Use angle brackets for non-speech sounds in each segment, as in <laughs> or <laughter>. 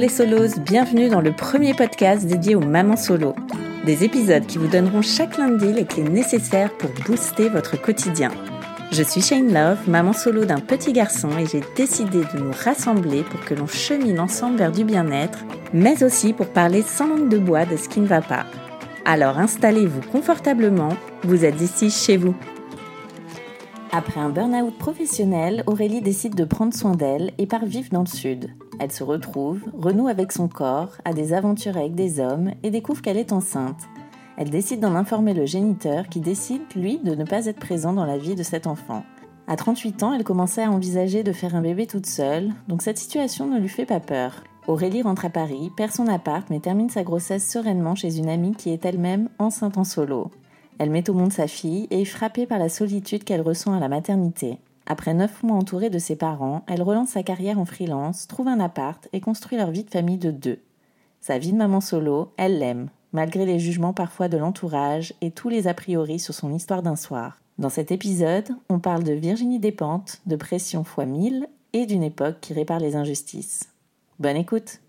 Les solos, bienvenue dans le premier podcast dédié aux mamans solo. Des épisodes qui vous donneront chaque lundi les clés nécessaires pour booster votre quotidien. Je suis Shane Love, maman solo d'un petit garçon et j'ai décidé de nous rassembler pour que l'on chemine ensemble vers du bien-être, mais aussi pour parler sans langue de bois de ce qui ne va pas. Alors installez-vous confortablement, vous êtes ici chez vous. Après un burn-out professionnel, Aurélie décide de prendre soin d'elle et part vivre dans le sud. Elle se retrouve, renoue avec son corps, a des aventures avec des hommes et découvre qu'elle est enceinte. Elle décide d'en informer le géniteur qui décide, lui, de ne pas être présent dans la vie de cet enfant. À 38 ans, elle commençait à envisager de faire un bébé toute seule, donc cette situation ne lui fait pas peur. Aurélie rentre à Paris, perd son appart mais termine sa grossesse sereinement chez une amie qui est elle-même enceinte en solo. Elle met au monde sa fille et est frappée par la solitude qu'elle ressent à la maternité. Après neuf mois entourée de ses parents, elle relance sa carrière en freelance, trouve un appart et construit leur vie de famille de deux. Sa vie de maman solo, elle l'aime, malgré les jugements parfois de l'entourage et tous les a priori sur son histoire d'un soir. Dans cet épisode, on parle de Virginie Despentes, de pression x 1000 et d'une époque qui répare les injustices. Bonne écoute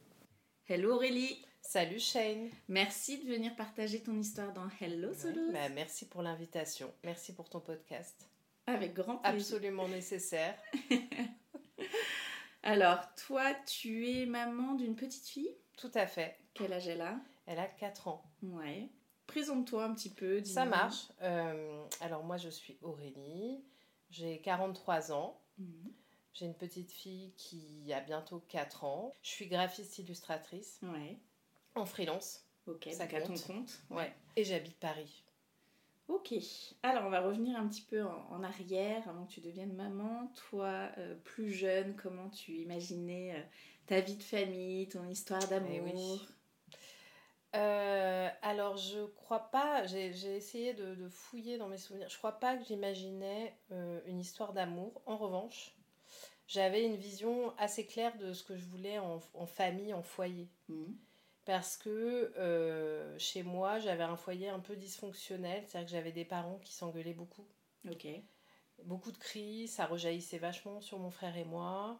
Hello Aurélie Salut Shane. Merci de venir partager ton histoire dans Hello Solo. Bah, merci pour l'invitation. Merci pour ton podcast. Avec grand plaisir. Absolument nécessaire. <laughs> Alors, toi, tu es maman d'une petite fille? Tout à fait. Quel âge elle a? Elle a 4 ans. Ouais. Présente-toi un petit peu. Ça marche. Euh, alors, moi, je suis Aurélie. J'ai 43 ans. Mhm. J'ai une petite fille qui a bientôt 4 ans. Je suis graphiste illustratrice Ouais. En freelance. Ok, Ça donc à ton compte. Ouais. Et j'habite Paris. Ok. Alors, on va revenir un petit peu en, en arrière avant que tu deviennes maman. Toi, euh, plus jeune, comment tu imaginais euh, ta vie de famille, ton histoire d'amour Eh oui. Euh, alors, je crois pas, j'ai essayé de, de fouiller dans mes souvenirs, je crois pas que j'imaginais une histoire d'amour. En revanche, j'avais une vision assez claire de ce que je voulais en, en famille, en foyer. Mhm. Parce que euh, chez moi, j'avais un foyer un peu dysfonctionnel, c'est-à-dire que j'avais des parents qui s'engueulaient beaucoup. Ok. Beaucoup de cris, ça rejaillissait vachement sur mon frère et moi.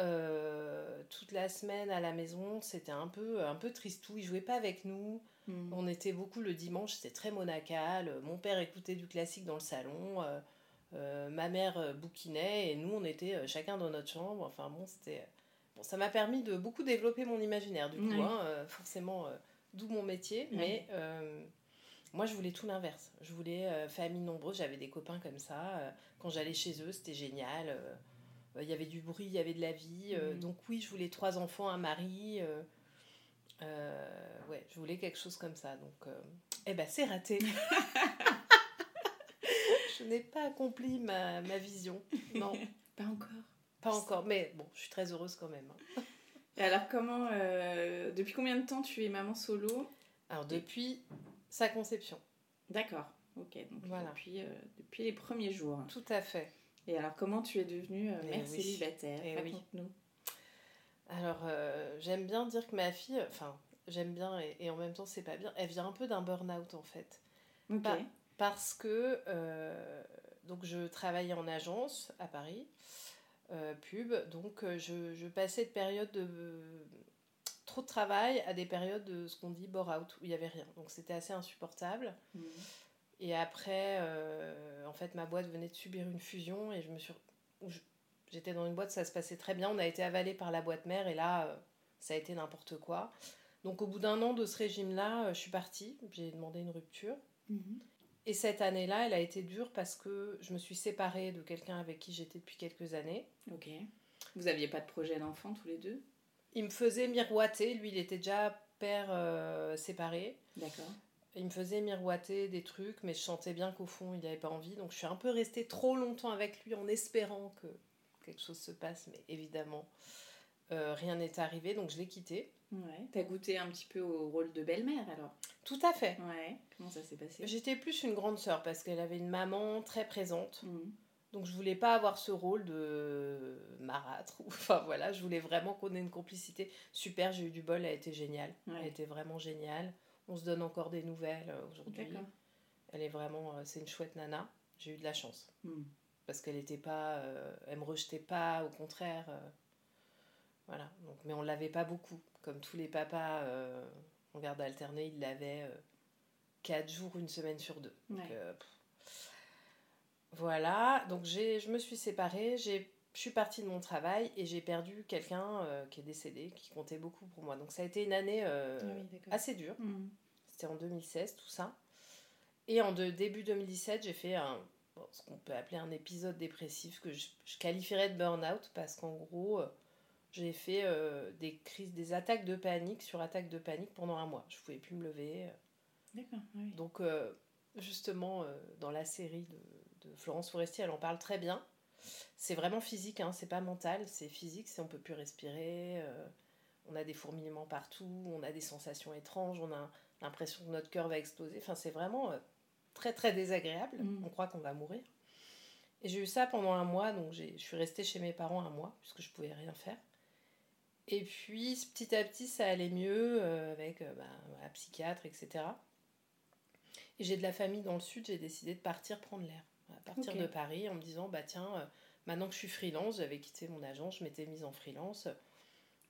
Euh, toute la semaine à la maison, c'était un peu, un peu tristou. Ils jouaient pas avec nous. Mhm. On était beaucoup le dimanche, c'était très monacal. Mon père écoutait du classique dans le salon. euh, ma mère bouquinait et nous, on était chacun dans notre chambre. Enfin bon, c'était. Bon, ça m'a permis de beaucoup développer mon imaginaire, du coup, hein, euh, forcément, euh, d'où mon métier. Mais euh, moi, je voulais tout l'inverse. Je voulais famille nombreuse, j'avais des copains comme ça. quand j'allais chez eux, c'était génial. Il y avait du bruit, il y avait de la vie. Mhm. Donc, oui, je voulais trois enfants, un mari. ouais, je voulais quelque chose comme ça. Donc, eh ben, c'est raté. <laughs> je n'ai pas accompli ma, ma vision. Non, Pas encore. Pas encore. Mais bon, je suis très heureuse quand même. hein. Et alors, comment, euh, depuis combien de temps tu es maman solo? Alors, depuis sa conception. D'accord. Ok. Donc Voilà. depuis, euh, depuis les premiers jours. Tout à fait. Et alors, comment tu es devenue euh, Eh mère oui. célibataire? Eh oui. Alors, euh, j'aime bien dire que ma fille, enfin, j'aime bien et, et en même temps, c'est pas bien, elle vient un peu d'un burn-out en fait. Ok. Parce que, donc, je travaillais en agence à Paris, pub, donc euh, je, je passais de périodes de trop de travail à des périodes de ce qu'on dit bore-out, où il n'y avait rien. Donc, c'était assez insupportable. Mhm. Et après, euh, en fait, ma boîte venait de subir une fusion et je me suis. J'étais dans une boîte, ça se passait très bien. On a été avalé par la boîte mère et là, euh, ça a été n'importe quoi. Donc au bout d'un an de ce régime-là, euh, je suis partie, j'ai demandé une rupture. Mhm. Et cette année-là, elle a été dure parce que je me suis séparée de quelqu'un avec qui j'étais depuis quelques années. Ok. Vous aviez pas de projet d'enfant tous les deux? Il me faisait miroiter, lui il était déjà père euh, séparé. D'accord. Il me faisait miroiter des trucs, mais je sentais bien qu'au fond il n'avait pas envie. Donc je suis un peu restée trop longtemps avec lui en espérant que quelque chose se passe, mais évidemment euh, rien n'est arrivé, donc je l'ai quitté. Ouais. T'as goûté un petit peu au rôle de belle-mère alors? Tout à fait. Ouais. Comment ça s'est passé? J'étais plus une grande sœur parce qu'elle avait une maman très présente. Mhm. Donc je voulais pas avoir ce rôle de marâtre. Enfin voilà, je voulais vraiment qu'on ait une complicité. Super, j'ai eu du bol, elle était géniale. Ouais. Elle était vraiment géniale. On se donne encore des nouvelles euh, aujourd'hui. D'accord. Elle est vraiment, euh, c'est une chouette nana. J'ai eu de la chance Mhm. parce qu'elle était pas, euh, elle me rejetait pas, au contraire. euh, voilà. Donc, mais on l'avait pas beaucoup, comme tous les papas euh, en garde alternée, ils l'avaient euh, quatre jours, une semaine sur deux. Donc, Ouais. euh, voilà. Donc je me suis séparée, j'ai, je suis partie de mon travail et j'ai perdu quelqu'un euh, qui est décédé, qui comptait beaucoup pour moi. Donc ça a été une année euh, Ah oui, assez dure. Mhm. C'était en 2016, tout ça. Et en de, début 2017, j'ai fait un, bon, ce qu'on peut appeler un épisode dépressif que je, je qualifierais de burn-out parce qu'en gros, j'ai fait euh, des crises, des attaques de panique sur attaques de panique pendant un mois. Je pouvais plus me lever. D'accord. Oui. Donc, euh, justement, euh, dans la série de, de Florence Foresti, elle en parle très bien. C'est vraiment physique, hein, c'est pas mental, c'est physique, c'est on peut plus respirer, on a des fourmillements partout, on a des sensations étranges, on a l'impression que notre cœur va exploser. Enfin, c'est vraiment très très désagréable. Mm. On croit qu'on va mourir. Et j'ai eu ça pendant un mois, donc je suis restée chez mes parents un mois, puisque je pouvais rien faire. Et puis, petit à petit, ça allait mieux euh, avec euh, bah, la psychiatre, etc. Et j'ai de la famille dans le sud, j'ai décidé de partir prendre l'air. À partir de Paris, en me disant, bah tiens, euh, maintenant que je suis freelance, j'avais quitté mon agence, je m'étais mise en freelance.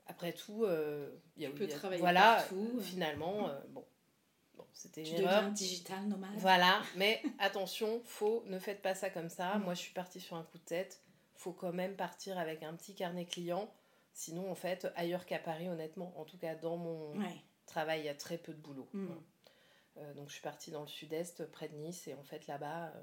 Après tout, euh, il y a Tu peux y a- travailler voilà, partout. finalement, bon, bon c'était une erreur. digital nomade. Voilà, mais <laughs> attention, faut, ne faites pas ça comme ça. Mm. Moi, je suis partie sur un coup de tête. Faut quand même partir avec un petit carnet client. Sinon, en fait, ailleurs qu'à Paris, honnêtement, en tout cas dans mon Ouais. travail, il y a très peu de boulot. Mm. Euh, donc, je suis partie dans le sud-est, près de Nice, et en fait, là-bas, euh,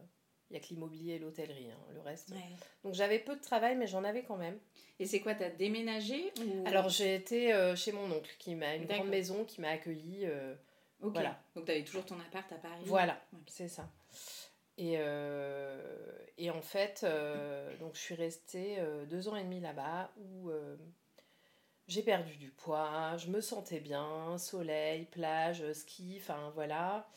il y a que l'immobilier et l'hôtellerie. hein, le reste. Ouais. Donc, j'avais peu de travail, mais j'en avais quand même. Et c'est quoi, t'as déménagé ou... Alors, j'ai été euh, chez mon oncle, qui m'a une grande maison, qui m'a accueillie. euh, Ok. voilà. Donc t'avais toujours ton appart à Paris. Voilà, Ouais. c'est ça. Et, euh, et en fait, donc je suis restée deux ans et demi là-bas où j'ai perdu du poids, je me sentais bien, soleil, plage, ski, enfin voilà.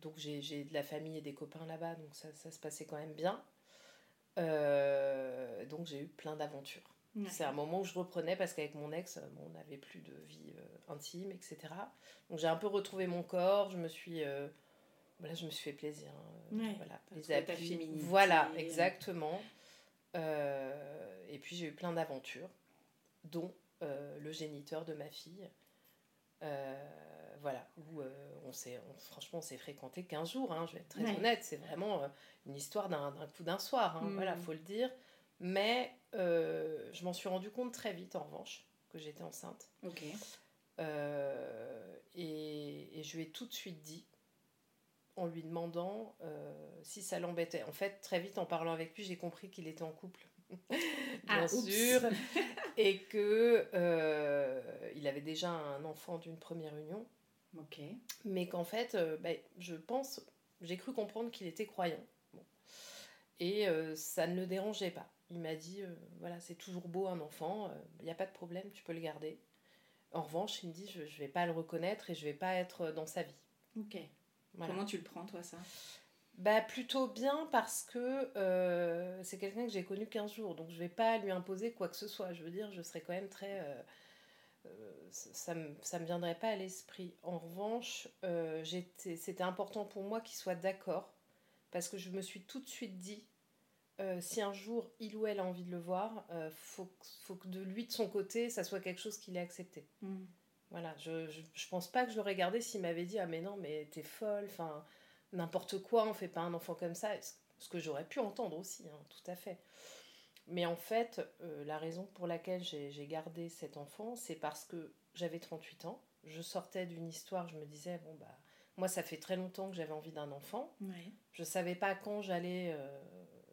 Donc j'ai de la famille et des copains là-bas, donc ça, ça se passait quand même bien. Euh, donc j'ai eu plein d'aventures. Ouais. C'est un moment où je reprenais parce qu'avec mon ex, bon, on n'avait plus de vie euh, intime, etc. Donc j'ai un peu retrouvé mon corps, je me suis, euh, voilà, je me suis fait plaisir. hein. Ouais, voilà, les appuis. féminité. Voilà, exactement. Euh, et puis j'ai eu plein d'aventures, dont euh, le géniteur de ma fille. Euh, voilà, où euh, on s'est, franchement, on s'est fréquenté 15 jours, hein, je vais être très Ouais. honnête, c'est vraiment une histoire d'un, coup d'un soir, hein, Mm. voilà, faut le dire. Mais je m'en suis rendu compte très vite, en revanche, que j'étais enceinte. Ok. Et, et je lui ai tout de suite dit, en lui demandant si ça l'embêtait. En fait, très vite, en parlant avec lui, j'ai compris qu'il était en couple. <laughs> Bien Ah, sûr. <laughs> Et que euh, il avait déjà un enfant d'une première union. Ok. Mais qu'en fait, euh, ben, je pense, j'ai cru comprendre qu'il était croyant. Bon. Et euh, ça ne le dérangeait pas. Il m'a dit, voilà, c'est toujours beau un enfant, il n'y a pas de problème, tu peux le garder. En revanche, il me dit, je ne vais pas le reconnaître et je vais pas être dans sa vie. Ok. Voilà. Comment tu le prends, toi, ça? Bah plutôt bien parce que euh, c'est quelqu'un que j'ai connu 15 jours, donc je vais pas lui imposer quoi que ce soit. Je veux dire, je serais quand même très... euh, euh, ça ça me viendrait pas à l'esprit. En revanche, c'était important pour moi qu'il soit d'accord, parce que je me suis tout de suite dit, si un jour il ou elle a envie de le voir, faut, que- faut que de lui, de son côté, ça soit quelque chose qu'il ait accepté. Mm. Voilà, je, je, je pense pas que je l'aurais gardé s'il m'avait dit Ah, mais non, mais t'es folle, enfin, n'importe quoi, on fait pas un enfant comme ça. Ce- que j'aurais pu entendre aussi, hein, tout à fait. Mais en fait, euh, la raison pour laquelle j'ai gardé cet enfant, c'est parce que j'avais 38 ans. Je sortais d'une histoire, je me disais, bon, bah, moi, ça fait très longtemps que j'avais envie d'un enfant. Je ne savais pas quand j'allais. Euh,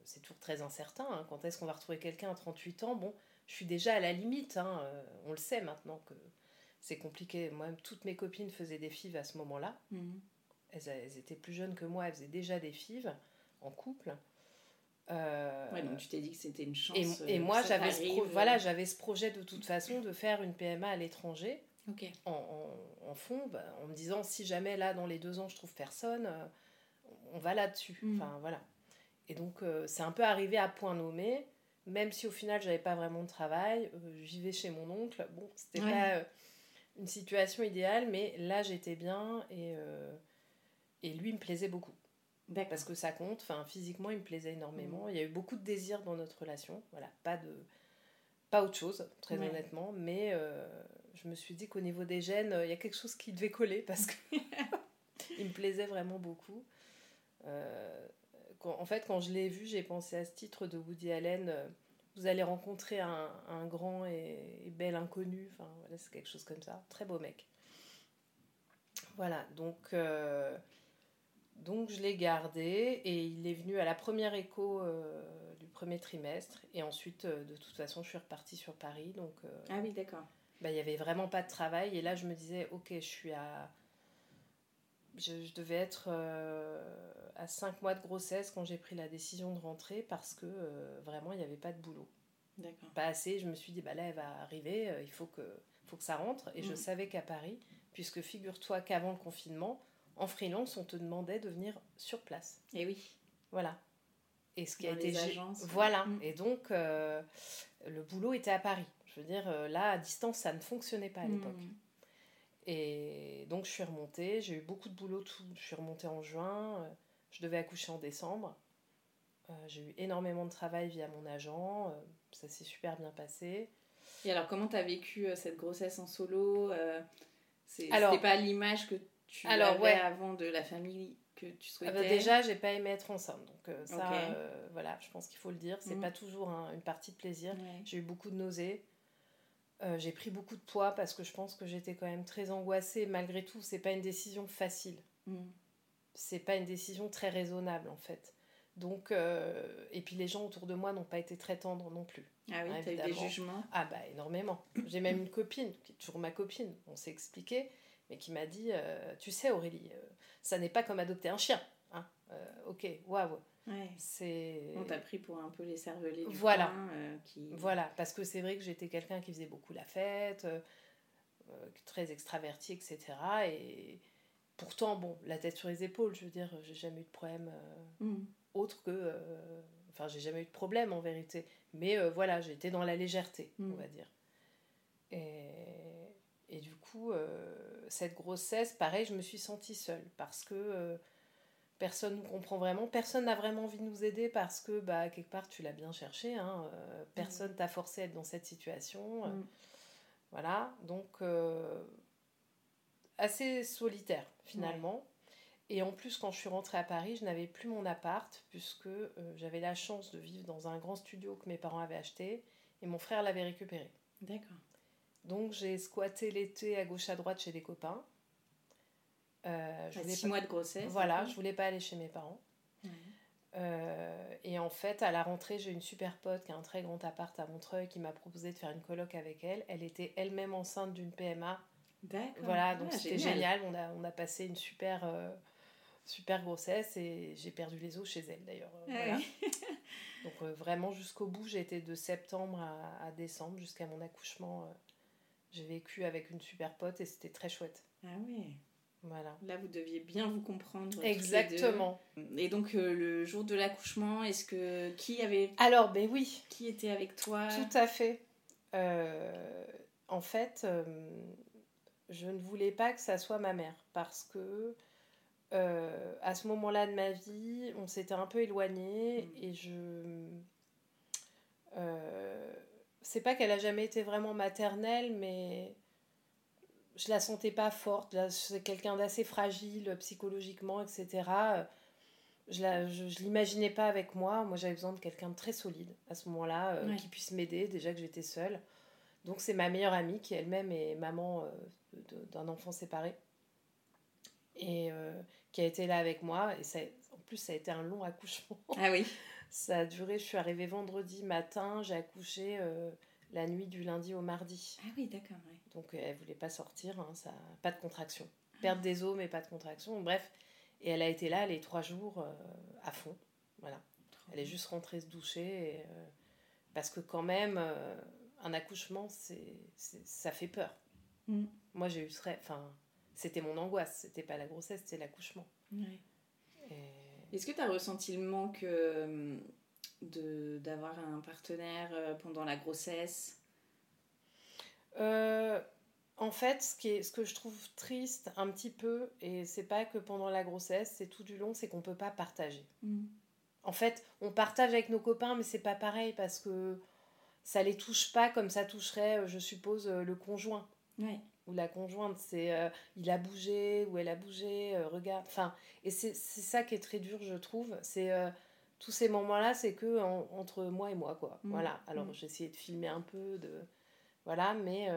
c'est toujours très incertain. Hein, quand est-ce qu'on va retrouver quelqu'un à 38 ans? Bon, je suis déjà à la limite. Hein, euh, on le sait maintenant que c'est compliqué. Moi, toutes mes copines faisaient des fives à ce moment-là. Mhm. Elles, étaient plus jeunes que moi, elles faisaient déjà des fives en couple. Euh, ouais, donc tu t'es dit que c'était une chance. Et, moi, j'avais ce, voilà, j'avais ce projet de toute façon de faire une PMA à l'étranger. En, en, fond, bah, en me disant si jamais là, dans les deux ans, je trouve personne, euh, on va là-dessus. Mm. Enfin, voilà. Et donc, euh, c'est un peu arrivé à point nommé, même si au final, j'avais pas vraiment de travail. J'y vais chez mon oncle. Bon, c'était pas une situation idéale, mais là, j'étais bien et, et lui me plaisait beaucoup. Parce que ça compte. Enfin, physiquement, il me plaisait énormément. Mm. Il y a eu beaucoup de désirs dans notre relation. Voilà, pas de pas autre chose, très honnêtement. Mais euh, je me suis dit qu'au niveau des gènes, il y a quelque chose qui devait coller <laughs> parce que <laughs> il me plaisait vraiment beaucoup. Euh, en fait, quand je l'ai vu, j'ai pensé à ce titre de Woody Allen. Euh, vous allez rencontrer un, un grand et, bel inconnu. Enfin, voilà, c'est quelque chose comme ça. Très beau mec. Voilà, donc donc je l'ai gardé et il est venu à la première écho euh, du premier trimestre. Et ensuite, euh, de toute façon, je suis repartie sur Paris. Donc, euh, ah oui, d'accord. Bah, il n'y avait vraiment pas de travail. Et là, je me disais, ok, je suis à... Je, devais être à 5 mois de grossesse quand j'ai pris la décision de rentrer parce que vraiment, il n'y avait pas de boulot. D'accord. Pas assez. Je me suis dit, bah là, elle va arriver, il faut que, faut que ça rentre. Et je mm. savais qu'à Paris, puisque figure-toi qu'avant le confinement, en freelance, on te demandait de venir sur place. Et oui. Voilà. Et ce qui a été. Agences, voilà. Mm. Et donc, euh, le boulot était à Paris. Je veux dire, euh, là, à distance, ça ne fonctionnait pas à mm. l'époque. Et donc, je suis remontée. J'ai eu beaucoup de boulot. Tout. Je suis remontée en juin. Euh, je devais accoucher en décembre. j'ai eu énormément de travail via mon agent. ça s'est super bien passé. Et alors, comment tu as vécu cette grossesse en solo C'était pas l'image que tu Alors, avais avant de la famille que tu ah bah souhaitais Déjà, j'ai pas aimé être enceinte. Donc, euh, ça, euh, voilà, je pense qu'il faut le dire. C'est mm. pas toujours une partie de plaisir. J'ai eu beaucoup de nausées. Euh, j'ai pris beaucoup de poids parce que je pense que j'étais quand même très angoissée. Malgré tout, c'est pas une décision facile. Mm. C'est pas une décision très raisonnable en fait. Donc, et puis les gens autour de moi n'ont pas été très tendres non plus. Ah oui, hein, t'as eu des jugements Ah bah énormément. J'ai même une copine, qui est toujours ma copine, on s'est expliqué, mais qui m'a dit euh, Tu sais, Aurélie, euh, ça n'est pas comme adopter un chien. Hein euh, ok, waouh. C'est... On t'a pris pour un peu les cervelets du voilà. qui... Voilà, parce que c'est vrai que j'étais quelqu'un qui faisait beaucoup la fête, très extraverti, etc. Et pourtant, bon, la tête sur les épaules, je veux dire, j'ai jamais eu de problème mm. autre que. Enfin, j'ai jamais eu de problème en vérité. Mais voilà, j'étais dans la légèreté, on mm. va dire. Et et du coup, euh, cette grossesse, pareil, je me suis sentie seule parce que euh, personne ne nous comprend vraiment, personne n'a vraiment envie de nous aider parce que, bah, quelque part, tu l'as bien cherché, hein, euh, personne mm. t'a forcé à être dans cette situation. Mm. Voilà, donc assez solitaire finalement. Et en plus, quand je suis rentrée à Paris, je n'avais plus mon appart puisque j'avais la chance de vivre dans un grand studio que mes parents avaient acheté et mon frère l'avait récupéré. D'accord. Donc j'ai squatté l'été à gauche à droite chez des copains. Euh, je six mois de grossesse. Voilà, je voulais pas aller chez mes parents. Euh, et en fait, à la rentrée, j'ai une super pote qui a un très grand appart à Montreuil qui m'a proposé de faire une coloc avec elle. Elle était elle-même enceinte d'une PMA. D'accord. Voilà, donc ah, c'était génial. On a, on a passé une super, euh, super grossesse et j'ai perdu les os chez elle d'ailleurs. Voilà. donc vraiment jusqu'au bout, j'ai été de septembre à, à décembre jusqu'à mon accouchement j'ai vécu avec une super pote et c'était très chouette. Ah oui. Voilà. Là, vous deviez bien vous comprendre. Exactement. Et donc, euh, le jour de l'accouchement, est-ce que. Qui avait. Alors, ben oui. Qui était avec toi? Tout à fait. Euh, en fait, euh, je ne voulais pas que ça soit ma mère parce que. à ce moment-là de ma vie, on s'était un peu éloigné mm. et je c'est pas qu'elle a jamais été vraiment maternelle, mais je la sentais pas forte. C'est quelqu'un d'assez fragile psychologiquement, etc. Je, l'imaginais pas avec moi. Moi, j'avais besoin de quelqu'un de très solide à ce moment-là, euh, qui puisse m'aider, déjà que j'étais seule. Donc c'est ma meilleure amie qui elle-même est maman d'un enfant séparé et qui a été là avec moi. Et ça, en plus, ça a été un long accouchement. Ah oui. <laughs> ça a duré, je suis arrivée vendredi matin, j'ai accouché la nuit du lundi au mardi. Ah oui, d'accord. Donc elle voulait pas sortir, hein, ça, pas de contraction. Perte des os, mais pas de contraction. Bref, et elle a été là les trois jours à fond. Voilà. Elle est juste rentrée se doucher. parce que quand même, un accouchement, c'est, ça fait peur. Mm. Moi, j'ai eu Enfin, c'était mon angoisse. C'était pas la grossesse, c'était l'accouchement. Est-ce que tu as ressenti le manque euh, de, d'avoir un partenaire euh, pendant la grossesse? Euh, En fait, ce, qui est, ce que je trouve triste un petit peu, et c'est pas que pendant la grossesse, c'est tout du long, c'est qu'on peut pas partager. Mm. En fait, on partage avec nos copains, mais c'est pas pareil parce que ça les touche pas comme ça toucherait, je suppose, le conjoint. Ou la conjointe, c'est euh, il a bougé ou elle a bougé, regarde. Enfin, et c'est ça qui est très dur, je trouve. C'est tous ces moments-là, c'est que entre moi et moi, quoi. Mm. Voilà. Alors, mm. j'ai essayé de filmer un peu, de. Voilà, mais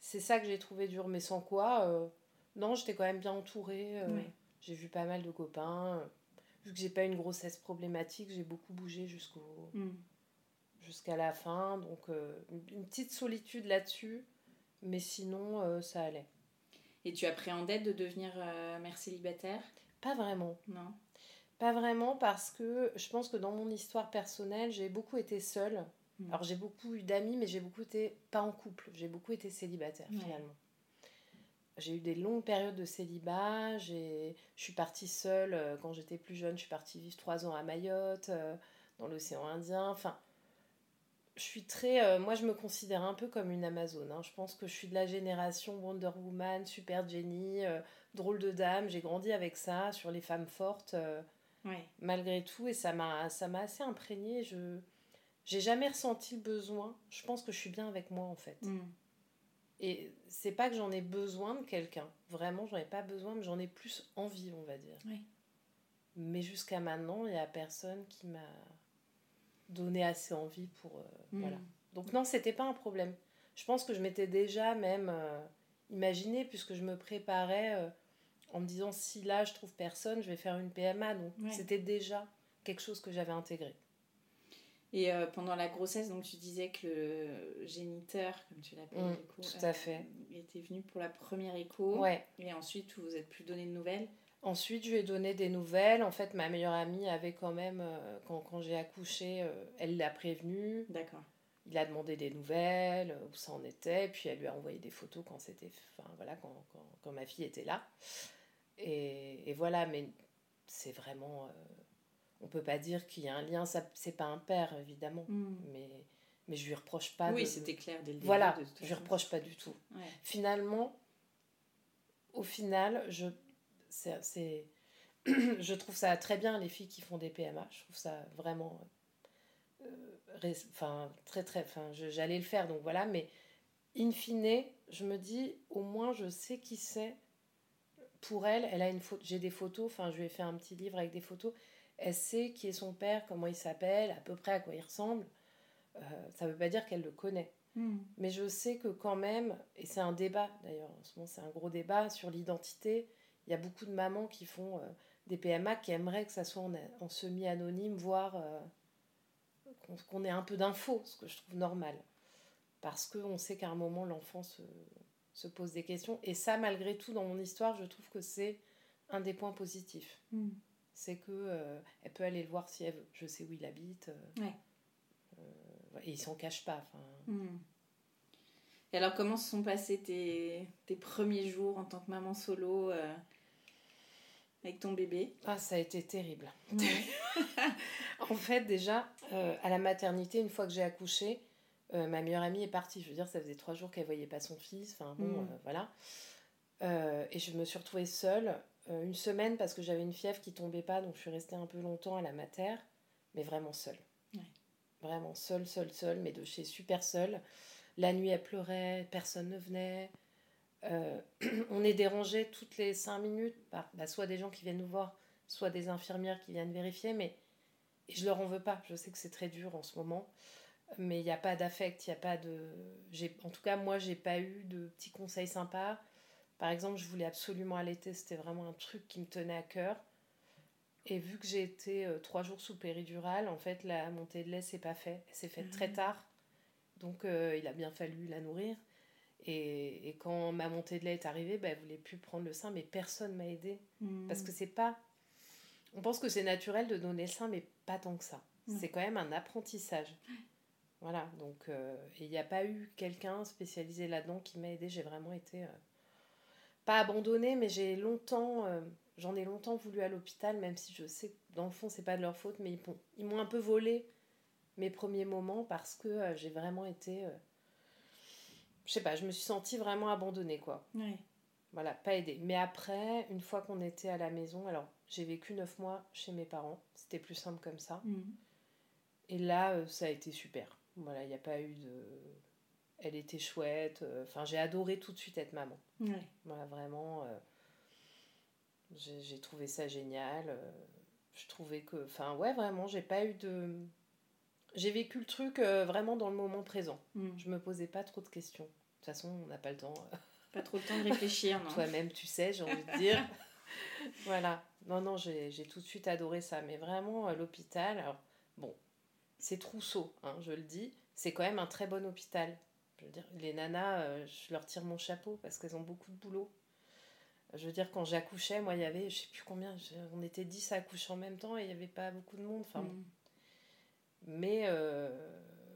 c'est ça que j'ai trouvé dur. Mais sans quoi, non, j'étais quand même bien entourée. J'ai vu pas mal de copains. Vu que j'ai pas une grossesse problématique, j'ai beaucoup bougé jusqu'au. Mm jusqu'à la fin. Donc euh, une petite solitude là-dessus, mais sinon euh, ça allait. Et tu appréhendais de devenir euh, mère célibataire? Pas vraiment. Non. Pas vraiment parce que je pense que dans mon histoire personnelle, j'ai beaucoup été seule. Hmm. Alors j'ai beaucoup eu d'amis, mais j'ai beaucoup été pas en couple. J'ai beaucoup été célibataire finalement. J'ai eu des longues périodes de célibat. Je suis partie seule quand j'étais plus jeune. Je suis partie vivre trois ans à Mayotte, dans l'océan Indien. Enfin, je suis très. Euh, moi, je me considère un peu comme une Amazone. Hein. Je pense que je suis de la génération Wonder Woman, Super Jenny, euh, drôle de dame. J'ai grandi avec ça, sur les femmes fortes, euh, malgré tout. Et ça m'a assez imprégnée. Je j'ai jamais ressenti le besoin. Je pense que je suis bien avec moi, en fait. Mm. Et c'est pas que j'en ai besoin de quelqu'un. Vraiment, j'en ai pas besoin, mais j'en ai plus envie, on va dire. Mais jusqu'à maintenant, il y a personne qui m'a donné assez envie pour. Euh, hmm. Voilà. Donc, non, c'était pas un problème. Je pense que je m'étais déjà même euh, imaginé, puisque je me préparais euh, en me disant si là je trouve personne, je vais faire une PMA. Donc, c'était déjà quelque chose que j'avais intégré. Et pendant la grossesse, donc tu disais que le géniteur, comme tu l'appelles, mmh, tout à fait. était venu pour la première écho. Ouais. Et ensuite, vous vous êtes plus donné de nouvelles Ensuite, je lui ai donné des nouvelles. En fait, ma meilleure amie avait quand même, euh, quand, quand j'ai accouché, euh, elle l'a prévenu. D'accord. Il a demandé des nouvelles, où ça en était, puis elle lui a envoyé des photos quand c'était, enfin voilà, quand, quand, quand, ma fille était là. Et, et voilà, mais c'est vraiment, euh, on peut pas dire qu'il y a un lien. Ça, c'est pas un père évidemment, hmm. mais mais je lui reproche pas. Oui, c'était clair dès le début. Voilà, je lui reproche pas du tout. Finalement, au final, je c'est <clears throat> je trouve ça très bien les filles qui font des PMA je trouve ça vraiment euh, enfin très très enfin j'allais le faire donc voilà mais in fine je me dis au moins je sais qui c'est pour elle. Elle a une photo j'ai des photos enfin je lui ai fait un petit livre avec des photos. Elle sait qui est son père comment il s'appelle à peu près à quoi il ressemble. Euh, ça veut pas dire qu'elle le connaît. Hmm. mais je sais que quand même et c'est un débat d'ailleurs en ce moment c'est un gros débat sur l'identité y a beaucoup de mamans qui font euh, des PMA qui aimeraient que ça soit en, semi-anonyme, voire euh, qu'on ait un peu d'infos, ce que je trouve normal. Parce qu'on sait qu'à un moment, l'enfant se, pose des questions. Et ça, malgré tout, dans mon histoire, je trouve que c'est un des points positifs. Hmm. C'est que euh, elle peut aller le voir si elle veut. Je sais où il habite. et il s'en cache pas. Hmm. Et alors, comment se sont passés tes, tes premiers jours en tant que maman solo euh, avec ton bébé Ah, ça a été terrible. <laughs> <laughs> en fait, déjà, euh, à la maternité, une fois que j'ai accouché, euh, ma meilleure amie est partie. Je veux dire, ça faisait trois jours qu'elle voyait pas son fils. Enfin, bon, mm. voilà. et je me suis retrouvée seule une semaine parce que j'avais une fièvre qui tombait pas, donc je suis restée un peu longtemps à la mater, mais vraiment seule. Vraiment seule, seule, seule, mais de chez super seule. La nuit, elle pleurait, personne ne venait. Euh, <clears throat> on est dérangé toutes les cinq minutes par bah, soit des gens qui viennent nous voir, soit des infirmières qui viennent vérifier, mais je leur en veux pas. Je sais que c'est très dur en ce moment. mais il n'y a pas d'affect, il n'y a pas de... En tout cas, moi, j'ai pas eu de petits conseils sympas. Par exemple, je voulais absolument allaiter, c'était vraiment un truc qui me tenait à cœur. Et vu que j'ai été euh, trois jours sous péridurale, en fait, la montée de lait s'est pas fait. Elle s'est faite très ah. tard. Donc, euh, il a bien fallu la nourrir. Et, et, quand ma montée de lait est arrivée, bah, elle voulait plus prendre le sein, mais personne m'a aidé. Hmm. Parce que c'est pas. On pense que c'est naturel de donner le sein, mais pas tant que ça. C'est quand même un apprentissage. Voilà, donc euh, il n'y a pas eu quelqu'un spécialisé là-dedans qui m'a aidé. J'ai vraiment été. pas abandonnée, mais j'ai longtemps J'en ai longtemps voulu à l'hôpital, même si je sais que dans le fond, c'est pas de leur faute, mais ils, m'ont un peu volé mes premiers moments parce que euh, j'ai vraiment été. Euh, je sais pas, je me suis sentie vraiment abandonnée, quoi. Voilà, pas aidée. Mais après, une fois qu'on était à la maison, alors j'ai vécu neuf mois chez mes parents, c'était plus simple comme ça. Mhm. Et là, euh, ça a été super. Voilà, il n'y a pas eu de. Elle était chouette. Enfin, j'ai adoré tout de suite être maman. Voilà, vraiment j'ai trouvé ça génial. Euh, je trouvais que. Enfin, ouais, vraiment, j'ai pas eu de. J'ai vécu le truc euh, vraiment dans le moment présent. Mm. Je me posais pas trop de questions. De toute façon, on n'a pas le temps. Pas trop le temps de réfléchir, <laughs> non Toi-même, tu sais, j'ai envie de dire. <laughs> voilà. Non, non, j'ai tout de suite adoré ça. Mais vraiment, à l'hôpital, alors, bon, c'est trousseau, hein, je le dis. C'est quand même un très bon hôpital. Je veux dire, les nanas, euh, je leur tire mon chapeau parce qu'elles ont beaucoup de boulot. Je veux dire, quand j'accouchais, moi, il y avait, je sais plus combien, on était 10 à accoucher en même temps et il n'y avait pas beaucoup de monde. Enfin, mm. Mais euh,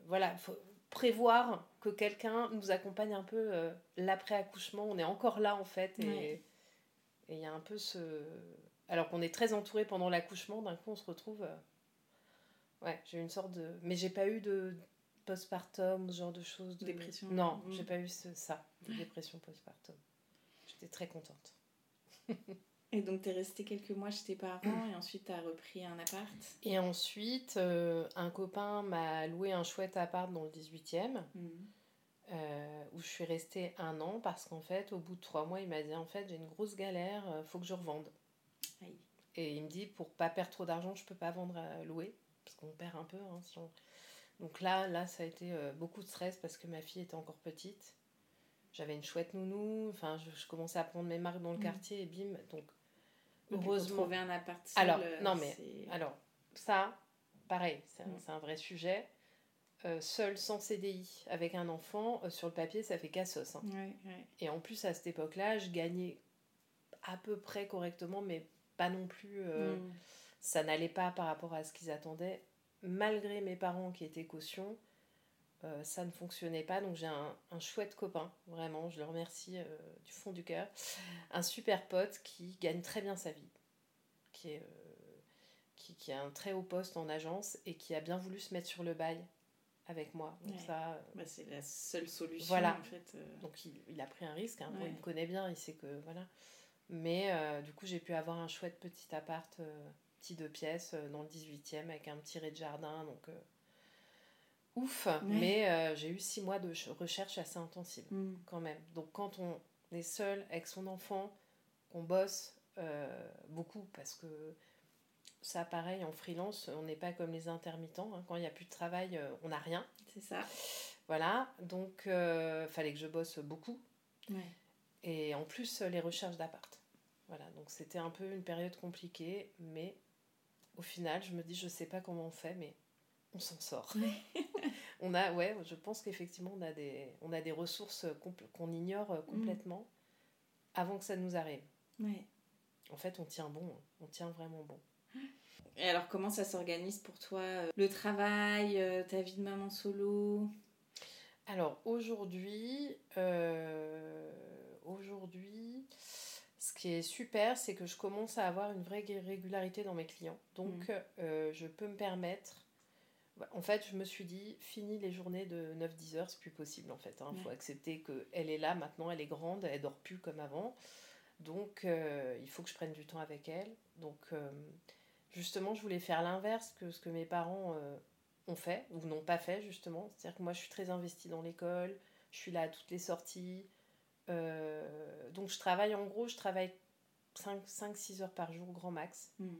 voilà, il faut prévoir que quelqu'un nous accompagne un peu euh, l'après-accouchement. On est encore là, en fait. Et il y a un peu ce. Alors qu'on est très entouré pendant l'accouchement, d'un coup, on se retrouve. Euh, ouais, j'ai une sorte de. Mais j'ai pas eu de postpartum, ce genre de choses. De... Dépression Non, j'ai pas eu ça, de dépression postpartum. J'étais très contente. <laughs> et donc, tu es restée quelques mois chez tes parents et ensuite tu as repris un appart Et ensuite, euh, un copain m'a loué un chouette appart dans le 18e. Mhm. Euh, où je suis restée un an parce qu'en fait, au bout de trois mois, il m'a dit en fait, j'ai une grosse galère, euh, faut que je revende. Et il me dit pour pas perdre trop d'argent, je peux pas vendre à louer parce qu'on perd un peu. Hein, Donc là, là, ça a été beaucoup de stress parce que ma fille était encore petite j'avais une chouette nounou, enfin je, commençais à prendre mes marques dans le mm. quartier et bim, donc heureusement. trouver un appart alors euh, non mais alors ça, pareil, c'est un, mm. vrai sujet. Euh, seul sans CDI avec un enfant, euh, sur le papier, ça fait cassos. Hein. Et en plus, à cette époque-là, je gagnais à peu près correctement, mais pas non plus. Mm. Ça n'allait pas par rapport à ce qu'ils attendaient. Malgré mes parents qui étaient caution, euh, ça ne fonctionnait pas. Donc j'ai un, chouette copain, vraiment, je le remercie euh, du fond du cœur. Un super pote qui gagne très bien sa vie, qui, est, euh, qui, qui, a un très haut poste en agence et qui a bien voulu se mettre sur le bail avec moi. Donc ça, bah, c'est la seule solution voilà. en fait. Donc il, il, a pris un risque, hein. il me connaît bien, il sait que voilà. Mais du coup j'ai pu avoir un chouette petit appart, petit deux pièces dans le 18e avec un petit rez-de-jardin. Donc ouf, mais euh, j'ai eu six mois de recherche assez intensive mm. quand même. Donc quand on est seul avec son enfant, qu'on bosse euh, beaucoup, parce que ça pareil en freelance, on n'est pas comme les intermittents. Hein. Quand il n'y a plus de travail, euh, on n'a rien. C'est ça. Voilà, donc il fallait que je bosse beaucoup. Et en plus, les recherches d'appart. Voilà, donc c'était un peu une période compliquée, mais au final, je me dis, je sais pas comment on fait, mais on s'en sort. <laughs> on a, ouais, je pense qu'effectivement, on, a des, on a des ressources qu'on ignore euh, complètement avant que ça nous arrive. En fait, on tient bon, on tient vraiment bon. Et alors, comment ça s'organise pour toi euh, Le travail, euh, ta vie de maman solo? Alors, aujourd'hui, aujourd'hui, ce qui est super, c'est que je commence à avoir une vraie régularité dans mes clients. Donc, mmh. je peux me permettre en fait, je me suis dit, fini les journées de 9-10 heures, c'est plus possible en fait. Il hein. faut accepter qu'elle est là maintenant, elle est grande, elle dort plus comme avant. Donc, euh, il faut que je prenne du temps avec elle. Donc, euh, justement, je voulais faire l'inverse que ce que mes parents euh, ont fait ou n'ont pas fait, justement. C'est-à-dire que moi, je suis très investie dans l'école, je suis là à toutes les sorties. donc, je travaille en gros, je travaille 5-6 heures par jour, grand max. Mmh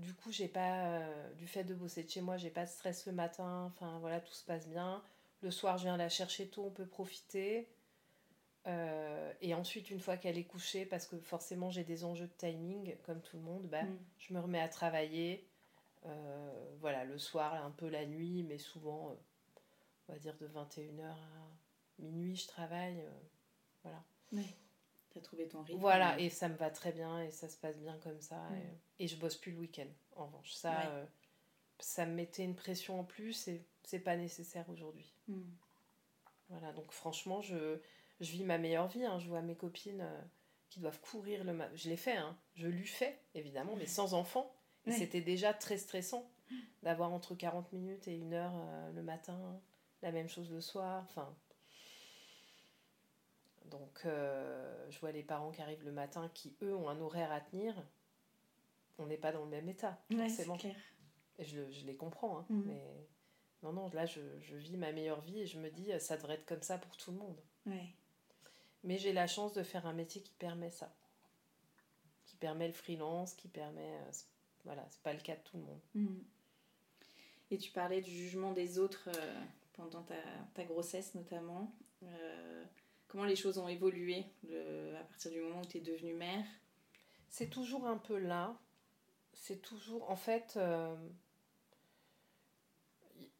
du coup, j'ai pas, du fait de bosser de chez moi, j'ai pas de stress le matin. Enfin, voilà, tout se passe bien. Le soir, je viens la chercher tôt, on peut profiter. Euh, et ensuite, une fois qu'elle est couchée, parce que forcément j'ai des enjeux de timing, comme tout le monde, bah, mm. je me remets à travailler. Euh, voilà, le soir, un peu la nuit, mais souvent, euh, on va dire de 21h à minuit, je travaille. voilà. Oui. Tu as trouvé ton rythme. Voilà, et ça me va très bien et ça se passe bien comme ça. Mm. Et, je bosse plus le week-end, en revanche. Ça, ça me mettait une pression en plus et c'est pas nécessaire aujourd'hui. Mm. Voilà, donc franchement, je je vis ma meilleure vie. Hein. Je vois mes copines euh, qui doivent courir le matin. Je l'ai fait, hein. je l'ai fait, évidemment, mais sans enfant. Et c'était déjà très stressant d'avoir entre 40 minutes et une heure euh, le matin, la même chose le soir. Enfin. Donc, euh, je vois les parents qui arrivent le matin qui, eux, ont un horaire à tenir. On n'est pas dans le même état, forcément. Clair. Et je, je, les comprends, hein, mm. mais non, non, là, je, je, vis ma meilleure vie et je me dis, ça devrait être comme ça pour tout le monde. Ouais. Mais j'ai la chance de faire un métier qui permet ça. Qui permet le freelance, qui permet. Euh, voilà, c'est pas le cas de tout le monde. Mm. Et tu parlais du jugement des autres euh, pendant ta, ta, grossesse notamment. Euh, comment les choses ont évolué à partir du moment où tu es devenue mère? C'est toujours un peu là. C'est toujours. En fait.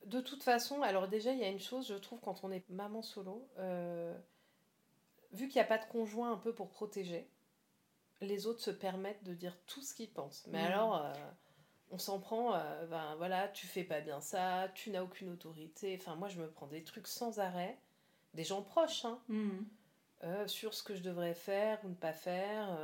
de toute façon, alors déjà, il y a une chose, je trouve, quand on est maman solo, vu qu'il n'y a pas de conjoint un peu pour protéger, les autres se permettent de dire tout ce qu'ils pensent. Mais mmh. alors, euh, on s'en prend, euh, ben voilà, tu fais pas bien ça, tu n'as aucune autorité. Enfin, moi, je me prends des trucs sans arrêt, des gens proches, hein, mmh. euh, sur ce que je devrais faire ou ne pas faire.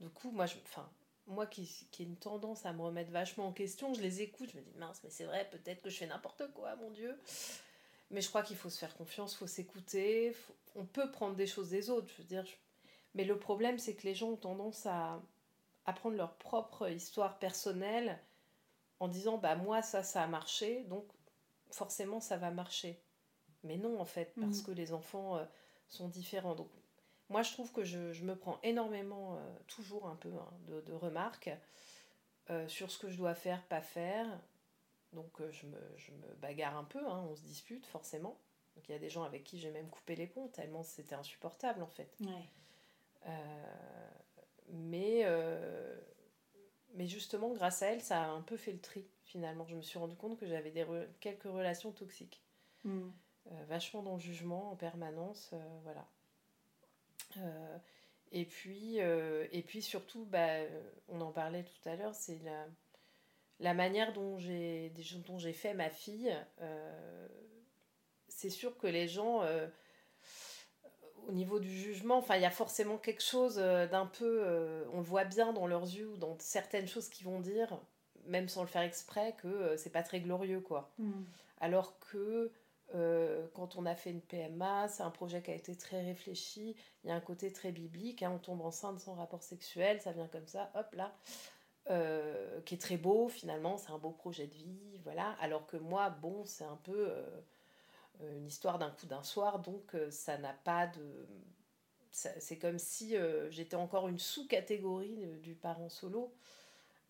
du coup, moi, je, enfin, moi qui, qui ai une tendance à me remettre vachement en question, je les écoute, je me dis, mince, mais c'est vrai, peut-être que je fais n'importe quoi, mon Dieu. Mais je crois qu'il faut se faire confiance, il faut s'écouter. On peut prendre des choses des autres, je veux dire. Mais le problème, c'est que les gens ont tendance à, à prendre leur propre histoire personnelle en disant bah moi ça ça a marché donc forcément ça va marcher mais non en fait parce mm. que les enfants euh, sont différents donc moi je trouve que je, je me prends énormément euh, toujours un peu hein, de, de, remarques euh, sur ce que je dois faire pas faire donc je, me, je, me, bagarre un peu, hein, on se dispute forcément. Donc il y a des gens avec qui j'ai même coupé les ponts, tellement c'était insupportable en fait. Mais, mais justement, grâce à elle, ça a un peu fait le tri finalement. Je me suis rendu compte que j'avais des quelques relations toxiques. Hmm. Vachement dans le jugement en permanence, voilà. et, puis, et puis surtout, bah, on en parlait tout à l'heure, c'est la la manière dont j'ai dont j'ai fait ma fille, euh, c'est sûr que les gens, euh, au niveau du jugement, enfin, il y a forcément quelque chose euh, d'un peu, on le voit bien dans leurs yeux ou dans certaines choses qu'ils vont dire, même sans le faire exprès, que c'est pas très glorieux, quoi. Mm. Alors que quand on a fait une PMA, c'est un projet qui a été très réfléchi, il y a un côté très biblique, hein, on tombe enceinte sans rapport sexuel, ça vient comme ça, hop là. Euh, qui est très beau finalement, c'est un beau projet de vie, voilà. Alors que moi, bon, c'est un peu euh, une histoire d'un coup d'un soir, donc euh, ça n'a pas de. C'est comme si j'étais encore une sous-catégorie du parent solo,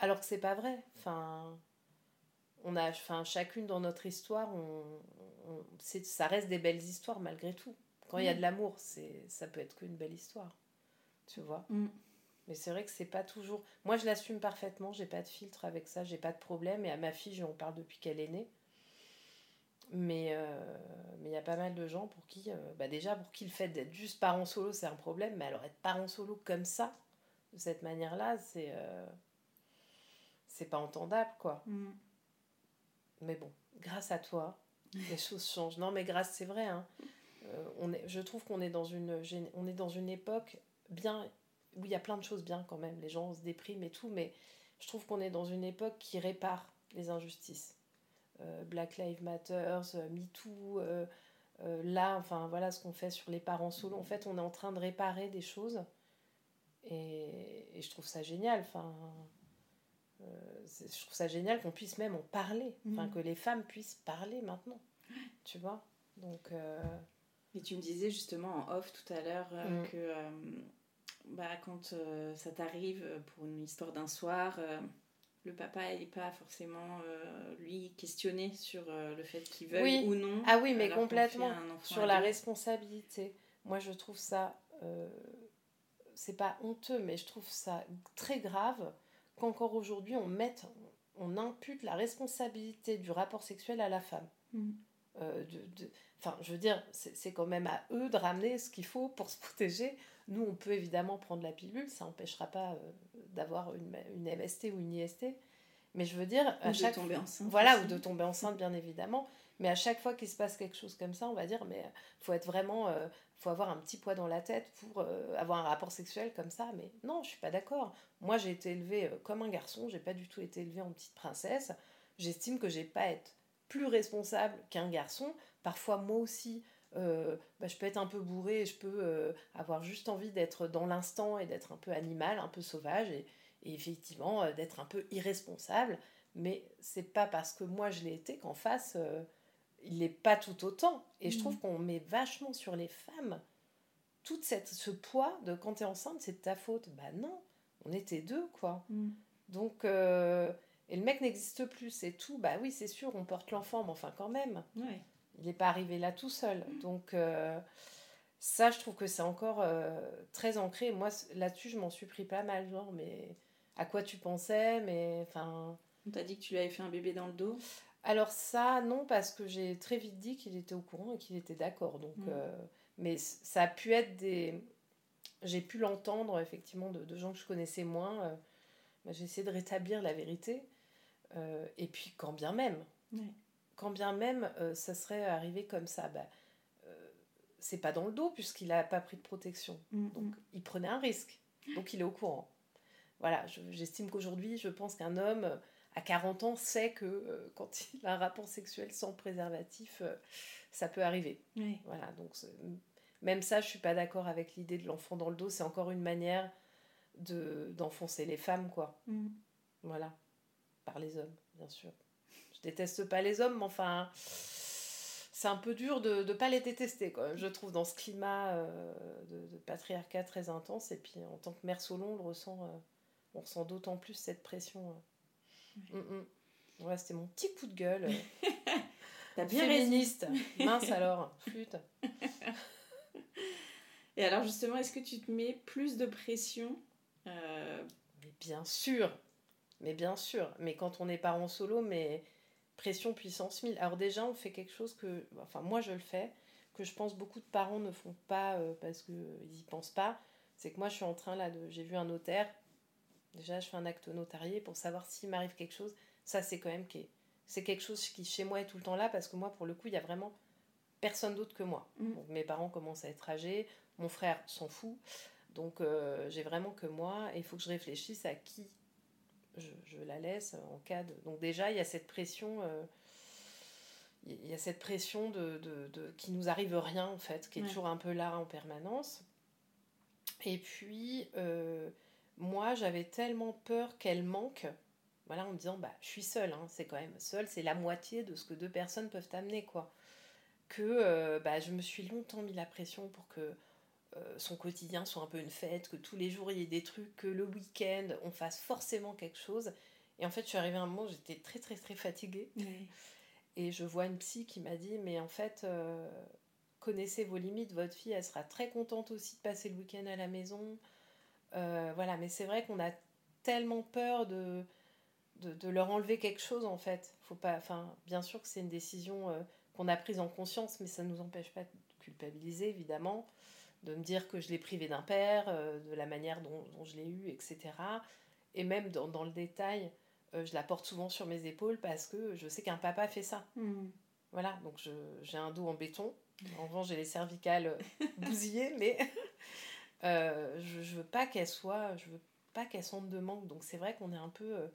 alors que c'est pas vrai. Enfin, on a, enfin, chacune dans notre histoire, on, ça reste des belles histoires malgré tout. Quand il y a de l'amour, c'est, ça peut être qu'une belle histoire, tu vois. Mm. Mais c'est vrai que c'est pas toujours. Moi, je l'assume parfaitement, j'ai pas de filtre avec ça, j'ai pas de problème. Et à ma fille, j'en parle depuis qu'elle est née. Mais euh, mais il y a pas mal de gens pour qui, euh, bah déjà, pour qui le fait d'être juste parent solo, c'est un problème. Mais alors, être parent solo comme ça, de cette manière-là, c'est. Euh, c'est pas entendable, quoi. Mm. Mais bon, grâce à toi, les choses changent. Non, mais grâce, c'est vrai. Hein. on est, je trouve qu'on est dans une, on est dans une époque bien où il y a plein de choses bien quand même, les gens se dépriment et tout, mais je trouve qu'on est dans une époque qui répare les injustices. Euh, Black Lives Matter, euh, MeToo, euh, là, enfin voilà ce qu'on fait sur les parents solo. En fait, on est en train de réparer des choses et, je trouve ça génial. Enfin, je trouve ça génial qu'on puisse même en parler, enfin mmh. que les femmes puissent parler maintenant, tu vois? Donc. Et tu me disais justement en off tout à l'heure mmh. que bah, quand euh, ça t'arrive euh, pour une histoire d'un soir, euh, le papa n'est pas forcément, lui, questionné sur le fait qu'il veuille ou non. Ah oui, mais complètement. Sur la responsabilité. Moi, je trouve ça. c'est pas honteux, mais je trouve ça très grave qu'encore aujourd'hui, on mette, on impute la responsabilité du rapport sexuel à la femme. Mm. de, Enfin, je veux dire, c'est quand même à eux de ramener ce qu'il faut pour se protéger. Nous, on peut évidemment prendre la pilule, ça n'empêchera pas euh, d'avoir une, une, MST ou une IST. Mais je veux dire, à ou chaque de tomber enceinte. Voilà, ou de tomber enceinte, bien évidemment. Mais à chaque fois qu'il se passe quelque chose comme ça, on va dire, mais faut être vraiment, euh, faut avoir un petit poids dans la tête pour euh, avoir un rapport sexuel comme ça. Mais non, je suis pas d'accord. Moi, j'ai été élevée comme un garçon, j'ai pas du tout été élevée en petite princesse. J'estime que j'ai pas à être plus responsable qu'un garçon Parfois, moi aussi, euh, bah, je peux être un peu bourrée, je peux euh, avoir juste envie d'être dans l'instant et d'être un peu animal, un peu sauvage et, effectivement euh, d'être un peu irresponsable. Mais c'est pas parce que moi je l'ai été qu'en face, il n'est pas tout autant. Et je trouve mmh. qu'on met vachement sur les femmes tout cette, ce poids de quand tu es enceinte, c'est de ta faute. Bah non, on était deux, quoi. Mmh. Donc, et le mec n'existe plus, c'est tout. Bah oui, c'est sûr, on porte l'enfant, mais enfin quand même. Ouais il n'est pas arrivé là tout seul. Mm. Donc euh, ça, je trouve que c'est encore euh, très ancré. Moi, là-dessus, je m'en suis pris pas mal, genre, mais à quoi tu pensais Mais enfin... On t'a dit que tu lui avais fait un bébé dans le dos Alors ça, non, parce que j'ai très vite dit qu'il était au courant et qu'il était d'accord. Donc, mm. euh, mais ça a pu être des... J'ai pu l'entendre, effectivement, de, gens que je connaissais moins. Bah, j'ai essayé de rétablir la vérité. et puis, quand bien même quand bien même euh, ça serait arrivé comme ça, bah, euh, c'est pas dans le dos puisqu'il n'a pas pris de protection. Mm, donc mm. il prenait un risque. Donc il est au courant. Voilà, j'estime qu'aujourd'hui, je pense qu'un homme euh, à 40 ans sait que quand <laughs> il a un rapport sexuel sans préservatif, ça peut arriver. Voilà, donc même ça, je suis pas d'accord avec l'idée de l'enfant dans le dos. C'est encore une manière de d'enfoncer les femmes, quoi. Mm. Voilà, par les hommes, bien sûr je déteste pas les hommes, mais enfin, c'est un peu dur de ne pas les détester, quoi, je trouve, dans ce climat euh, de, patriarcat très intense. Et puis, en tant que mère solo, on le ressent, euh, on ressent d'autant plus cette pression. Euh. Mm, mm. c'était mon petit coup de gueule. <laughs> T'as bien Féministe. Mince alors, flûte. <laughs> Et alors, justement, est-ce que tu te mets plus de pression Mais bien sûr mais bien sûr, mais quand on est parent solo, mais pression puissance 1000. Alors déjà, on fait quelque chose que, enfin moi je le fais, que je pense beaucoup de parents ne font pas euh, parce qu'ils n'y pensent pas. C'est que moi je suis en train là de, j'ai vu un notaire. Déjà, je fais un acte notarié pour savoir s'il m'arrive quelque chose. Ça, c'est quand même c'est quelque chose qui chez moi est tout le temps là parce que moi, pour le coup, il y a vraiment personne d'autre que moi. Mmh. mes parents commencent à être âgés, mon frère s'en fout. Donc euh, j'ai vraiment que moi et il faut que je réfléchisse à qui je, la laisse en cas de... Donc déjà, il y a cette pression... Euh, il y a cette pression de, de, de qui nous arrive rien en fait, qui est toujours un peu là en permanence. Et puis, euh, moi, j'avais tellement peur qu'elle manque, voilà, en me disant, bah, je suis seule, hein, c'est quand même seule, c'est la moitié de ce que deux personnes peuvent amener, quoi. Que euh, bah, je me suis longtemps mis la pression pour que euh, son quotidien soit un peu une fête, que tous les jours il y ait des trucs, que le week-end on fasse forcément quelque chose. Et en fait, je suis arrivée à un moment où j'étais très très très fatiguée. Et je vois une psy qui m'a dit Mais en fait, euh, connaissez vos limites, votre fille elle sera très contente aussi de passer le week-end à la maison. Euh, voilà, mais c'est vrai qu'on a tellement peur de, de, leur enlever quelque chose en fait. Faut pas, enfin, bien sûr que c'est une décision qu'on a prise en conscience, mais ça ne nous empêche pas de culpabiliser évidemment de me dire que je l'ai privé d'un père, euh, de la manière dont, je l'ai eu, etc. Et même dans, le détail, euh, je la porte souvent sur mes épaules parce que je sais qu'un papa fait ça. Hmm. Voilà, donc j'ai un dos en béton. En revanche, j'ai les cervicales bousillées, mais euh, je, je veux pas qu'elle soit, je veux pas qu'elle sente de manque. Donc c'est vrai qu'on est un peu,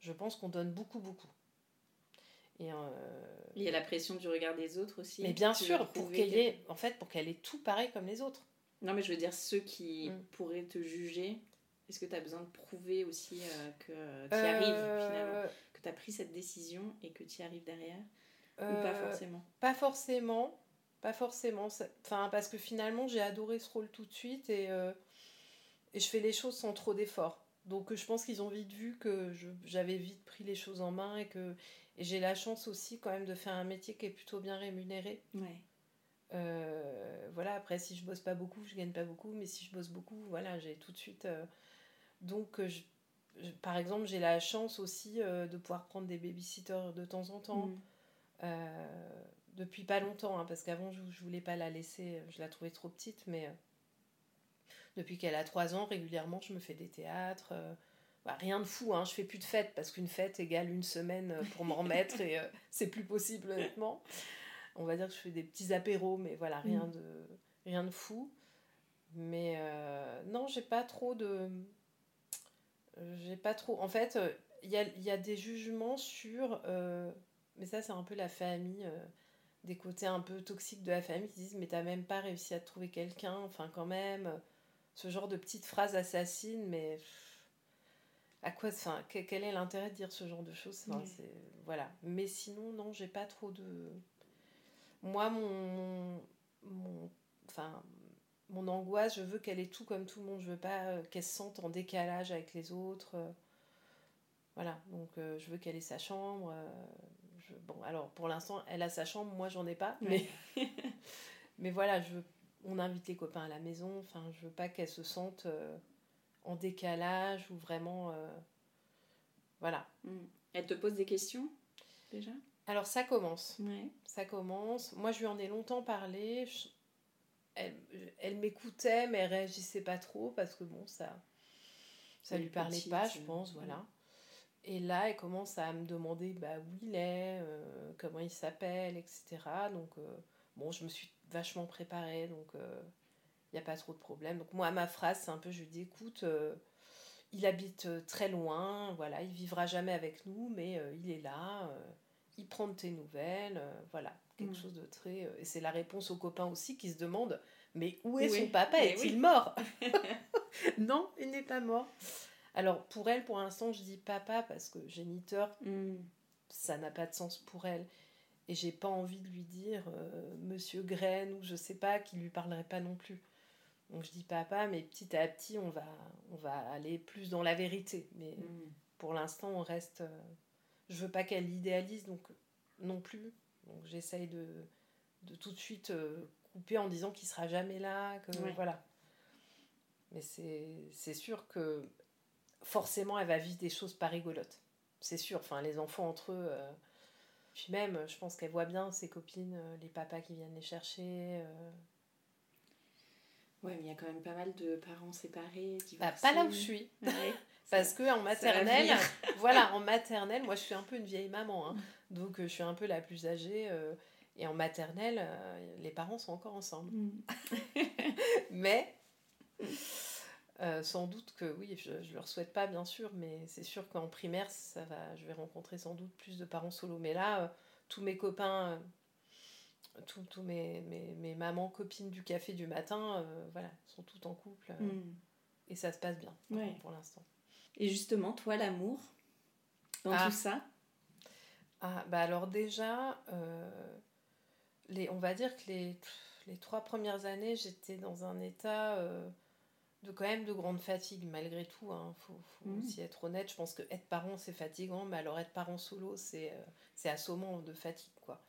je pense qu'on donne beaucoup, beaucoup. Et, euh, Il y a la pression du regard des autres aussi. Mais bien sûr, pour qu'elle ait, en fait, pour qu'elle ait tout pareil comme les autres. Non, mais je veux dire, ceux qui mm. pourraient te juger, est-ce que tu as besoin de prouver aussi euh, que tu y arrives euh, finalement? Que tu as pris cette décision et que tu y arrives derrière? Ou pas forcément? Pas forcément. Pas forcément. Enfin, parce que finalement, j'ai adoré ce rôle tout de suite et, et je fais les choses sans trop d'efforts. Donc je pense qu'ils ont vite vu que j'avais vite pris les choses en main et que et j'ai la chance aussi quand même de faire un métier qui est plutôt bien rémunéré. Ouais. Euh, voilà, après si je bosse pas beaucoup, je gagne pas beaucoup, mais si je bosse beaucoup, voilà, j'ai tout de suite. Euh, donc, je, par exemple, j'ai la chance aussi euh, de pouvoir prendre des babysitters de temps en temps. Mm. Depuis pas longtemps, hein, parce qu'avant je, je voulais pas la laisser, je la trouvais trop petite, mais depuis qu'elle a 3 ans, régulièrement, je me fais des théâtres. Euh, bah, rien de fou, hein, je fais plus de fêtes parce qu'une fête égale une semaine euh, pour m'en remettre et euh, <laughs> c'est plus possible, honnêtement. On va dire que je fais des petits apéros, mais voilà, rien, mm. de, rien de fou. Mais non, j'ai pas trop de. J'ai pas trop. En fait, il y a, y, a, des jugements sur. mais ça, c'est un peu la famille des côtés un peu toxiques de la famille qui disent mais t'as même pas réussi à trouver quelqu'un, enfin quand même, ce genre de petites phrases assassines, mais à quoi, enfin, quel est l'intérêt de dire ce genre de choses? Voilà. Mais sinon, non, j'ai pas trop de. Moi, mon, mon, enfin, mon angoisse, je veux qu'elle ait tout comme tout le monde. Je veux pas euh, qu'elle se sente en décalage avec les autres. voilà. Donc, euh, je veux qu'elle ait sa chambre. Euh, bon, alors, pour l'instant, elle a sa chambre. Moi, j'en ai pas. Mais, <laughs> mais voilà, je on invite les copains à la maison. Enfin, je veux pas qu'elles se sentent euh, en décalage ou vraiment. Euh, voilà. Mm. Elle te pose des questions déjà? Alors ça commence. Ça commence. Moi, je lui en ai longtemps parlé. Elle, m'écoutait, mais elle réagissait pas trop parce que bon, ça, ça lui parlait pas, je pense, euh, voilà. Et là, elle commence à me demander bah, où il est, comment il s'appelle, etc. Donc, bon, je me suis vachement préparé, donc il euh, n'y a pas trop de problème. Donc moi, ma phrase, c'est un peu, je lui dis, écoute, euh, il habite euh, très loin, voilà, il vivra jamais avec nous, mais il est là, il prend de tes nouvelles, voilà, quelque mm. chose de très... et c'est la réponse aux copains aussi qui se demandent, mais où est son papa? Est-il mort? <laughs> <laughs> Non, il n'est pas mort. Alors pour elle, pour l'instant, je dis papa parce que géniteur, mm. ça n'a pas de sens pour elle et j'ai pas envie de lui dire euh, Monsieur Graine ou je sais pas, qui lui parlerait pas non plus. Donc je dis papa, mais petit à petit on va, on va aller plus dans la vérité. Mais mm. pour l'instant on reste. Euh, je veux pas qu'elle l'idéalise donc non plus. Donc j'essaye de, de tout de suite euh, couper en disant qu'il sera jamais là, que voilà. Mais c'est sûr que forcément elle va vivre des choses pas rigolotes. C'est sûr. Enfin les enfants entre eux puis même, je pense qu'elle voit bien ses copines, euh, les papas qui viennent les chercher. Euh. Ouais, mais il y a quand même pas mal de parents séparés. Bah, pas là où je suis. <laughs> <laughs> Parce que en maternelle, <laughs> voilà, en maternelle, moi je suis un peu une vieille maman, hein. donc euh, je suis un peu la plus âgée. et en maternelle, les parents sont encore ensemble. Mm. mais euh, sans doute que oui, je ne leur souhaite pas bien sûr, mais c'est sûr qu'en primaire, ça va, je vais rencontrer sans doute plus de parents solo. Mais là, euh, tous mes copains, euh, tous mes, mes, mes, mamans, copines du café du matin, voilà, sont toutes en couple. Hmm. Et ça se passe bien pour l'instant. Et justement, toi, l'amour, dans ah. tout ça? Ah, bah alors déjà, les, on va dire que les, les trois premières années, j'étais dans un état de quand même de grande fatigue malgré tout. Il hein. faut, mmh. aussi être honnête. Je pense que être parent c'est fatigant, mais alors être parent solo c'est euh, c'est assommant de fatigue quoi.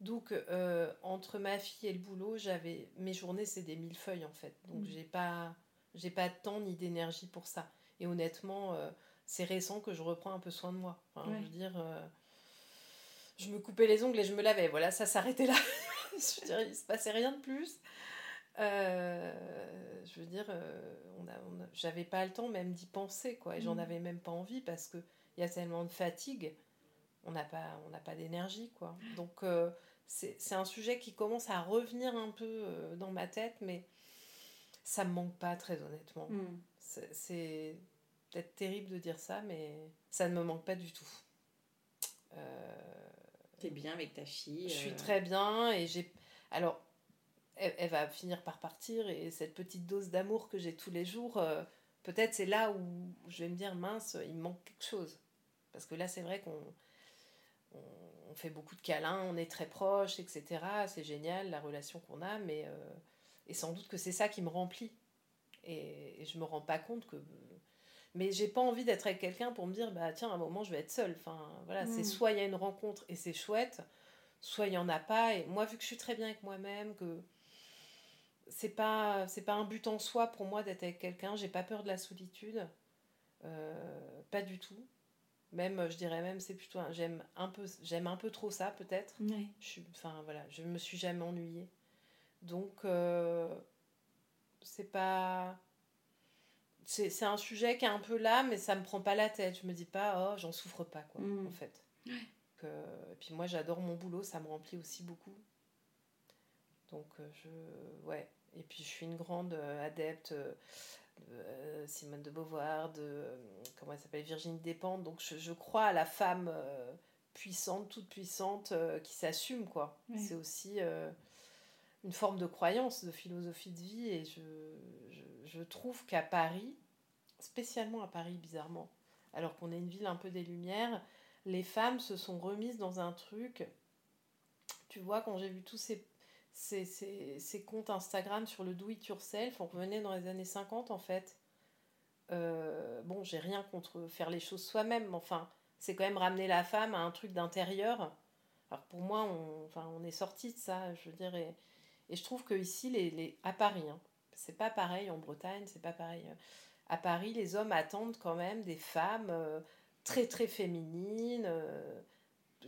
Donc euh, entre ma fille et le boulot, j'avais mes journées c'est des mille feuilles en fait. Donc mmh. j'ai pas j'ai pas de temps ni d'énergie pour ça. Et honnêtement, euh, c'est récent que je reprends un peu soin de moi. Je veux dire, je me coupais les ongles et je me lavais. Voilà, ça s'arrêtait là. <laughs> je veux dire, il se passait rien de plus. Euh, je veux dire, euh, on a, j'avais pas le temps même d'y penser, quoi. Et j'en mm. avais même pas envie parce qu'il y a tellement de fatigue, on n'a pas, on pas d'énergie, quoi. Donc, euh, c'est, un sujet qui commence à revenir un peu dans ma tête, mais ça me manque pas, très honnêtement. Mm. C'est, peut-être terrible de dire ça, mais ça ne me manque pas du tout. T'es bien avec ta fille Je suis très bien et j'ai. Alors, elle, va finir par partir et cette petite dose d'amour que j'ai tous les jours, euh, peut-être c'est là où je vais me dire mince, il me manque quelque chose. Parce que là, c'est vrai qu'on on, fait beaucoup de câlins, on est très proches, etc. C'est génial la relation qu'on a, mais euh, et sans doute que c'est ça qui me remplit. Et, et je me rends pas compte que Mais j'ai pas envie d'être avec quelqu'un pour me dire, bah tiens, à un moment, je vais être seule. Enfin, voilà, c'est Mm. soit il y a une rencontre et c'est chouette, soit il y en a pas. Et moi, vu que je suis très bien avec moi-même, que c'est pas, c'est pas un but en soi pour moi d'être avec quelqu'un, j'ai pas peur de la solitude. Euh, pas du tout. Même, je dirais même, c'est plutôt, j'aime un peu, j'aime un peu trop ça, peut-être. Je suis, enfin voilà, je me suis jamais ennuyée. Donc, euh, c'est pas. C'est c'est un sujet qui est un peu là, mais ça me prend pas la tête. Je me dis pas, oh, j'en souffre pas, quoi, Mm. en fait. Que- et puis moi, j'adore mon boulot, ça me remplit aussi beaucoup. Donc, euh, je. Ouais. Et puis, je suis une grande euh, adepte euh, de euh, Simone de Beauvoir, de. Comment elle s'appelle Virginie Despentes. Donc, je, je crois à la femme puissante, toute puissante, qui s'assume, quoi. C'est aussi une forme de croyance, de philosophie de vie. Et je, je, je trouve qu'à Paris, spécialement à Paris, bizarrement, alors qu'on est une ville un peu des Lumières, les femmes se sont remises dans un truc. Tu vois, quand j'ai vu tous ces, ces, ces, comptes Instagram sur le do it yourself, on revenait dans les années 50 en fait. Euh, bon, j'ai rien contre faire les choses soi-même, mais enfin, c'est quand même ramener la femme à un truc d'intérieur. Alors pour moi, on, enfin, on est sorti de ça, je veux dire, et, je trouve que ici, les, les, à Paris, hein, c'est pas pareil en Bretagne, c'est pas pareil. euh, À Paris, les hommes attendent quand même des femmes euh, très très féminines,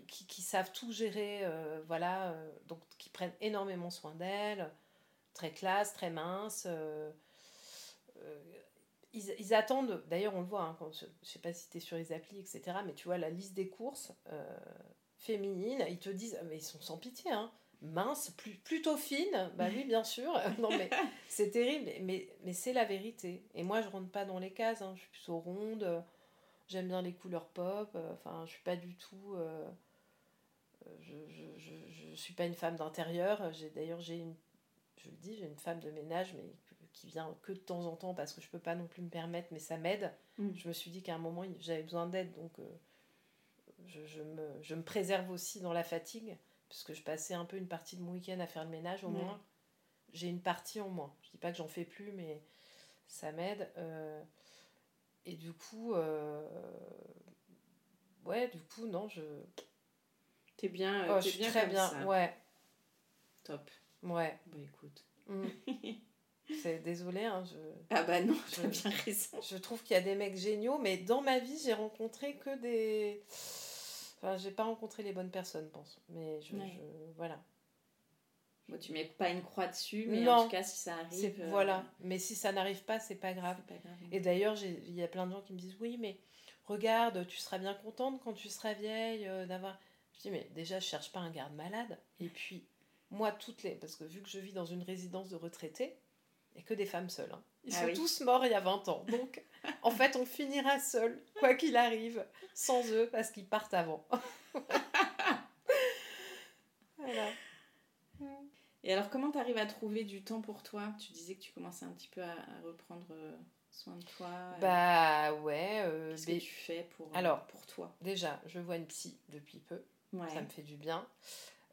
qui, savent tout gérer, euh, voilà, euh, donc qui prennent énormément soin d'elles, très classe, très mince. euh, ils, attendent, d'ailleurs on le voit, hein, je, je sais pas si tu es sur les applis, etc., mais tu vois la liste des courses féminines, ils te disent, mais ils sont sans pitié, hein, mince, plus, plutôt fine, bah oui, bien sûr, <laughs> non mais c'est terrible, mais, c'est la vérité. Et moi, je rentre pas dans les cases, hein, je suis plutôt ronde, j'aime bien les couleurs pop, euh, enfin, je suis pas du tout. euh, euh, je, je, je, je suis pas une femme d'intérieur, j'ai d'ailleurs, j'ai une. Je le dis, j'ai une femme de ménage, mais qui vient que de temps en temps parce que je peux pas non plus me permettre, mais ça m'aide. Mm. Je me suis dit qu'à un moment, j'avais besoin d'aide, donc euh, je, je me, je me préserve aussi dans la fatigue, puisque je passais un peu une partie de mon week-end à faire le ménage au moins. J'ai une partie en moins. Je dis pas que j'en fais plus, mais ça m'aide. euh, et du coup, euh, ouais, du coup, non, je. T'es bien, Oh, euh, je t'es suis bien très comme bien. ça. Ouais, Top. ouais. Bah écoute. Mm. <laughs> C'est désolé, hein, je. Ah bah non, Je- bien raison. Je trouve qu'il y a des mecs géniaux, mais dans ma vie, j'ai rencontré que des. Enfin, j'ai pas rencontré les bonnes personnes, pense. Mais je. Ouais. je- Voilà. Bon, tu mets pas une croix dessus, mais Non. en tout cas, si ça arrive. euh, Voilà. Mais si ça n'arrive pas, c'est pas grave. Pas grave. Et d'ailleurs, il y a plein de gens qui me disent Oui, mais regarde, tu seras bien contente quand tu seras vieille euh, d'avoir. Je dis Mais déjà, je cherche pas un garde malade. Et puis, moi, toutes les. Parce que vu que je vis dans une résidence de retraités, et que des femmes seules. hein. Ils Ah sont oui. tous morts il y a 20 ans. Donc, <laughs> en fait, on finira seul, quoi qu'il arrive, sans eux, parce qu'ils partent avant. <laughs> voilà. Et alors, comment tu arrives à trouver du temps pour toi? Tu disais que tu commençais un petit peu à, à reprendre euh, soin de toi. euh, Bah ouais. euh, Qu'est-ce que tu fais pour, Alors. pour toi? Déjà, je vois une psy depuis peu. Ouais, Ça me fait du bien.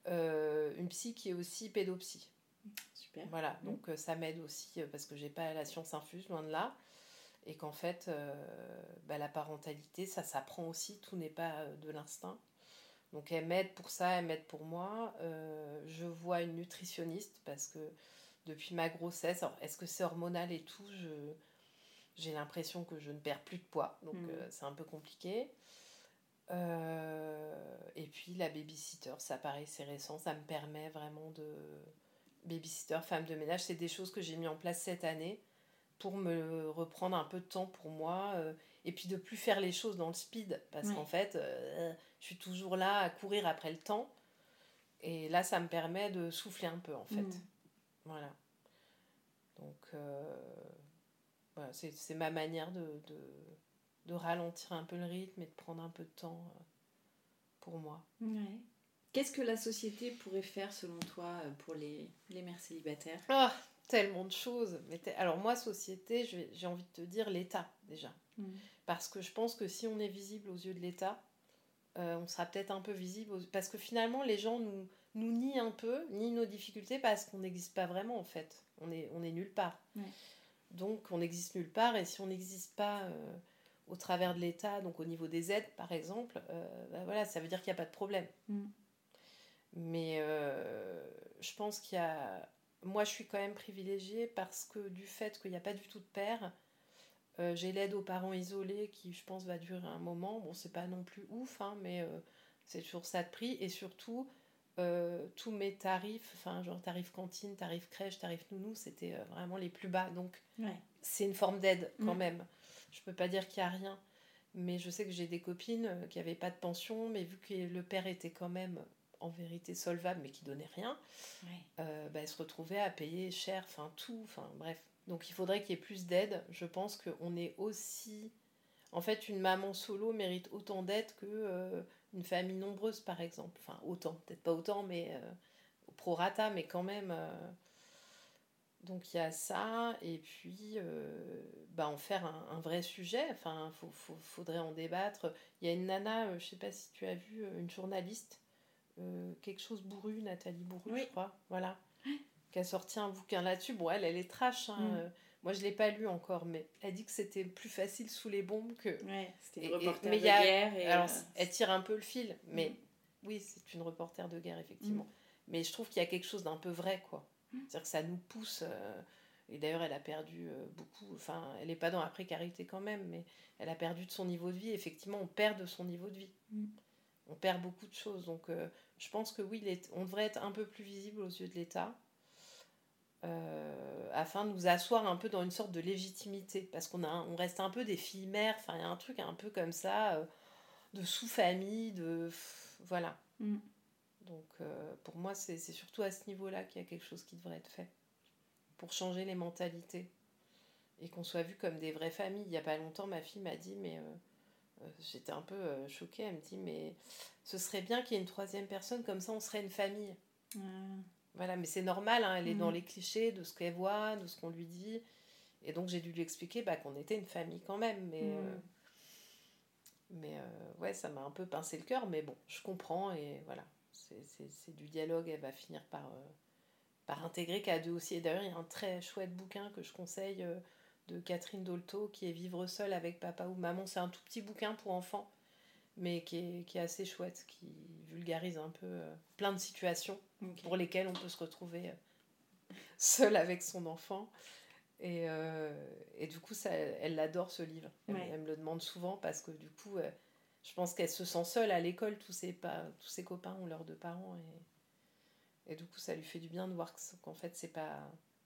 Euh, une psy qui est aussi pédopsie. super. Voilà, donc euh, ça m'aide aussi parce que j'ai pas la science infuse, loin de là. Et qu'en fait, euh, bah, la parentalité, ça s'apprend aussi, tout n'est pas de l'instinct. Donc elle m'aide pour ça, elle m'aide pour moi. Euh, je vois une nutritionniste parce que depuis ma grossesse, alors, est-ce que c'est hormonal et tout? Je, J'ai l'impression que je ne perds plus de poids, donc Mhm. euh, c'est un peu compliqué. Euh, et puis la babysitter, ça pareil, c'est récent, ça me permet vraiment de. Babysitter, femme de ménage, c'est des choses que j'ai mis en place cette année pour me reprendre un peu de temps pour moi et puis de plus faire les choses dans le speed parce qu'en fait, euh, je suis toujours là à courir après le temps et là, ça me permet de souffler un peu en fait. Mm. Voilà. Donc, euh, voilà, c'est ma manière de, de, de ralentir un peu le rythme et de prendre un peu de temps euh, pour moi. Ouais. Qu'est-ce que la société pourrait faire selon toi pour les, les mères célibataires? Ah, tellement de choses. Mais Alors moi, société, j'ai envie de te dire l'État déjà. Mm. Parce que je pense que si on est visible aux yeux de l'État, euh, on sera peut-être un peu visible. aux- Parce que finalement, les gens nous, nous nient un peu, nient nos difficultés parce qu'on n'existe pas vraiment en fait. On est, on est nulle part. Donc on n'existe nulle part et si on n'existe pas euh, au travers de l'État, donc au niveau des aides par exemple, bah voilà, ça veut dire qu'il n'y a pas de problème. Mm. Mais je pense qu'il y a. Moi, je suis quand même privilégiée parce que du fait qu'il n'y a pas du tout de père, j'ai l'aide aux parents isolés qui, je pense, va durer un moment. Bon, c'est pas non plus ouf, hein, mais c'est toujours ça de prix. Et surtout, euh, tous mes tarifs, enfin genre tarif cantine, tarif crèche, tarif nounou, c'était euh, vraiment les plus bas. Donc c'est une forme d'aide quand même. Je peux pas dire qu'il y a rien, mais je sais que j'ai des copines euh, qui n'avaient pas de pension, mais vu que le père était quand même en vérité solvable, mais qui donnait rien, bah, elles se retrouvaient à payer cher, enfin tout, enfin bref. Donc il faudrait qu'il y ait plus d'aide. Je pense qu'on est aussi... En fait, une maman solo mérite autant d'aide que une famille nombreuse, par exemple. Enfin, autant, peut-être pas autant, mais euh, au prorata, mais quand même. Euh, donc il y a ça, et puis euh, bah, en faire un, vrai sujet, enfin, il faudrait en débattre. Il y a une nana, je sais pas si tu as vu, une journaliste, quelque chose Bourru, Nathalie Bourru, je crois, voilà, qui a sorti un bouquin là-dessus. Bon, elle, elle est trash, hein, mm. Moi, je ne l'ai pas lu encore, mais elle dit que c'était plus facile sous les bombes que. Ouais, c'était une reporter de guerre. Et alors, euh, elle tire un peu le fil, mais mm. oui, c'est une reporter de guerre, effectivement. Mm. Mais je trouve qu'il y a quelque chose d'un peu vrai, quoi. C'est-à-dire que ça nous pousse. Euh, et d'ailleurs, elle a perdu euh, beaucoup. Enfin, elle n'est pas dans la précarité quand même, mais elle a perdu de son niveau de vie. Effectivement, on perd de son niveau de vie. On perd beaucoup de choses. Donc, je pense que oui, on devrait être un peu plus visible aux yeux de l'État. Euh, afin de nous asseoir un peu dans une sorte de légitimité. Parce qu'on on reste un peu des filles mères, enfin il y a un truc un peu comme ça, euh, de sous-famille, de... Voilà. Mm. Donc euh, pour moi, c'est surtout à ce niveau-là qu'il y a quelque chose qui devrait être fait. Pour changer les mentalités. Et qu'on soit vu comme des vraies familles. Il n'y a pas longtemps, ma fille m'a dit, mais j'étais un peu choquée, elle me dit, mais ce serait bien qu'il y ait une troisième personne, comme ça on serait une famille. Voilà, mais c'est normal, hein, elle est dans mhm. les clichés de ce qu'elle voit, de ce qu'on lui dit. Et donc j'ai dû lui expliquer bah, qu'on était une famille quand même. Mais, mhm. euh, mais euh, ouais, ça m'a un peu pincé le cœur, mais bon, je comprends et voilà. C'est du dialogue, elle va finir par, euh, par intégrer qu'à deux aussi. Et d'ailleurs, il y a un très chouette bouquin que je conseille de Catherine Dolto qui est Vivre seule avec papa ou maman. C'est un tout petit bouquin pour enfants, mais qui est, qui est assez chouette, qui vulgarise un peu plein de situations pour lesquels on peut se retrouver euh, seul avec son enfant. Et, euh, et du coup, ça, elle adore ce livre. Elle, me le demande souvent parce que du coup, euh, je pense qu'elle se sent seule à l'école. Tous ses, pas, tous ses copains ont leurs deux parents. Et, et du coup, ça lui fait du bien de voir qu'en fait, c'est pas.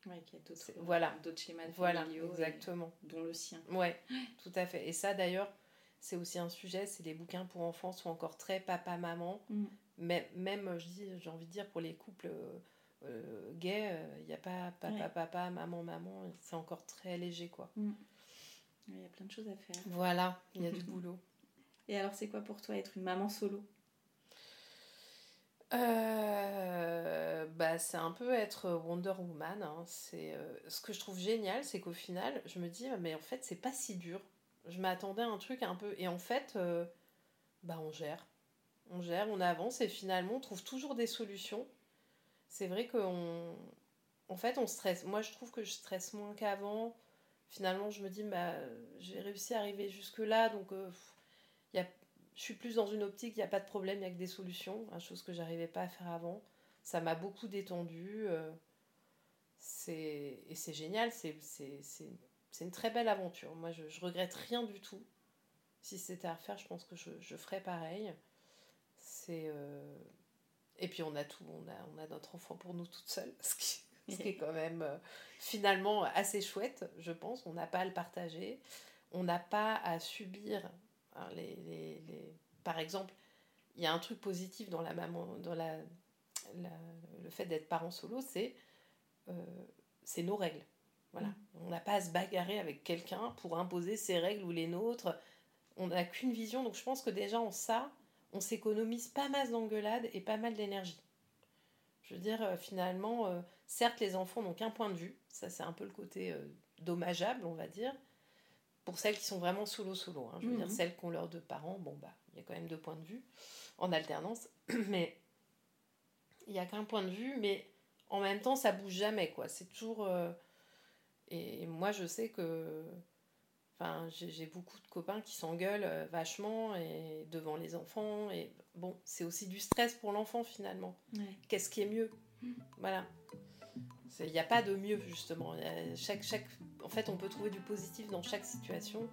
Ouais, a d'autres, voilà. d'autres schémas voilà, exactement. dont le sien. <gasps> Ouais, tout à fait. Et ça, d'ailleurs, c'est aussi un sujet. C'est les bouquins pour enfants sont encore très papa-maman. Mm même, je dis, j'ai envie de dire, pour les couples euh, euh, gays, il n'y a pas papa, papa, maman, maman, c'est encore très léger, quoi. Mm. Il y a plein de choses à faire. Voilà, il y a du <laughs> boulot. Et alors, c'est quoi pour toi être une maman solo? Euh, bah, c'est un peu être Wonder Woman. Hein. C'est ce que je trouve génial, c'est qu'au final, je me dis mais en fait c'est pas si dur. Je m'attendais à un truc un peu et en fait, bah on gère on gère, on avance et finalement on trouve toujours des solutions. C'est vrai qu'on. En fait, on stresse. Moi, je trouve que je stresse moins qu'avant. Finalement, je me dis, bah, j'ai réussi à arriver jusque-là, donc euh, y a... je suis plus dans une optique, il n'y a pas de problème, il n'y a que des solutions, une chose que j'arrivais pas à faire avant. Ça m'a beaucoup détendu. Euh, c'est... Et c'est génial, c'est, c'est, c'est, c'est une très belle aventure. Moi, je, je regrette rien du tout. Si c'était à refaire, je pense que je, je ferais pareil. Euh, et puis on a tout, on a, on a notre enfant pour nous toute seule, <laughs> ce qui, est quand même euh, finalement assez chouette, je pense. On n'a pas à le partager, on n'a pas à subir hein, les, les, les, Par exemple, il y a un truc positif dans la maman, dans la, le fait d'être parent solo, c'est euh, c'est nos règles. Voilà. Mm. On n'a pas à se bagarrer avec quelqu'un pour imposer ses règles ou les nôtres. On n'a qu'une vision. Donc je pense que déjà en ça, on s'économise pas mal d'engueulades et pas mal d'énergie. Je veux dire, euh, finalement, euh, certes, les enfants n'ont qu'un point de vue, ça c'est un peu le côté euh, dommageable, on va dire, pour celles qui sont vraiment solo-solo. Hein. je veux dire, mhm. celles qui ont leurs deux parents, bon, bah, il y a quand même deux points de vue en alternance, <clears throat> mais il n'y a qu'un point de vue, mais en même temps, ça bouge jamais, quoi. C'est toujours. et moi, je sais que Enfin, j'ai beaucoup de copains qui s'engueulent euh, vachement et devant les enfants. Et bon, c'est aussi du stress pour l'enfant finalement. Qu'est-ce qui est mieux? Voilà. Il n'y a pas de mieux justement. Chaque, chaque... En fait, on peut trouver du positif dans chaque situation.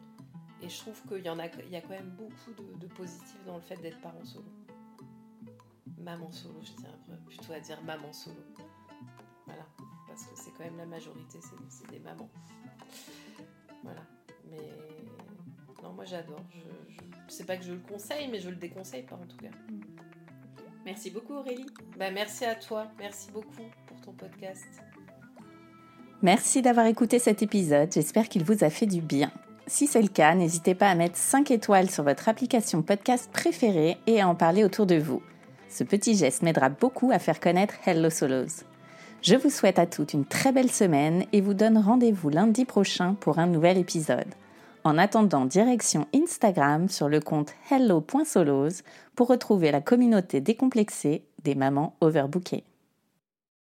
Et je trouve qu'il y, en a, il y a quand même beaucoup de, de positif dans le fait d'être parent solo. Maman solo, je tiens plutôt à dire maman solo. Voilà. Parce que c'est quand même la majorité, c'est des mamans. Voilà. Mais non, moi j'adore. Je, je... C'est pas que je le conseille, mais je le déconseille pas en tout cas. Merci beaucoup Aurélie. Bah, merci à toi. Merci beaucoup pour Merci d'avoir écouté cet épisode. J'espère qu'il vous a fait du bien. Si c'est le cas, n'hésitez pas à mettre 5 étoiles sur votre application podcast préférée et à en parler autour de vous. Ce petit geste m'aidera beaucoup à faire connaître Hello Solos. Je vous souhaite à toutes une très belle semaine et vous donne rendez-vous lundi prochain pour un nouvel épisode. En attendant, direction Instagram sur le compte hello.solos pour retrouver la communauté décomplexée des mamans overbookées.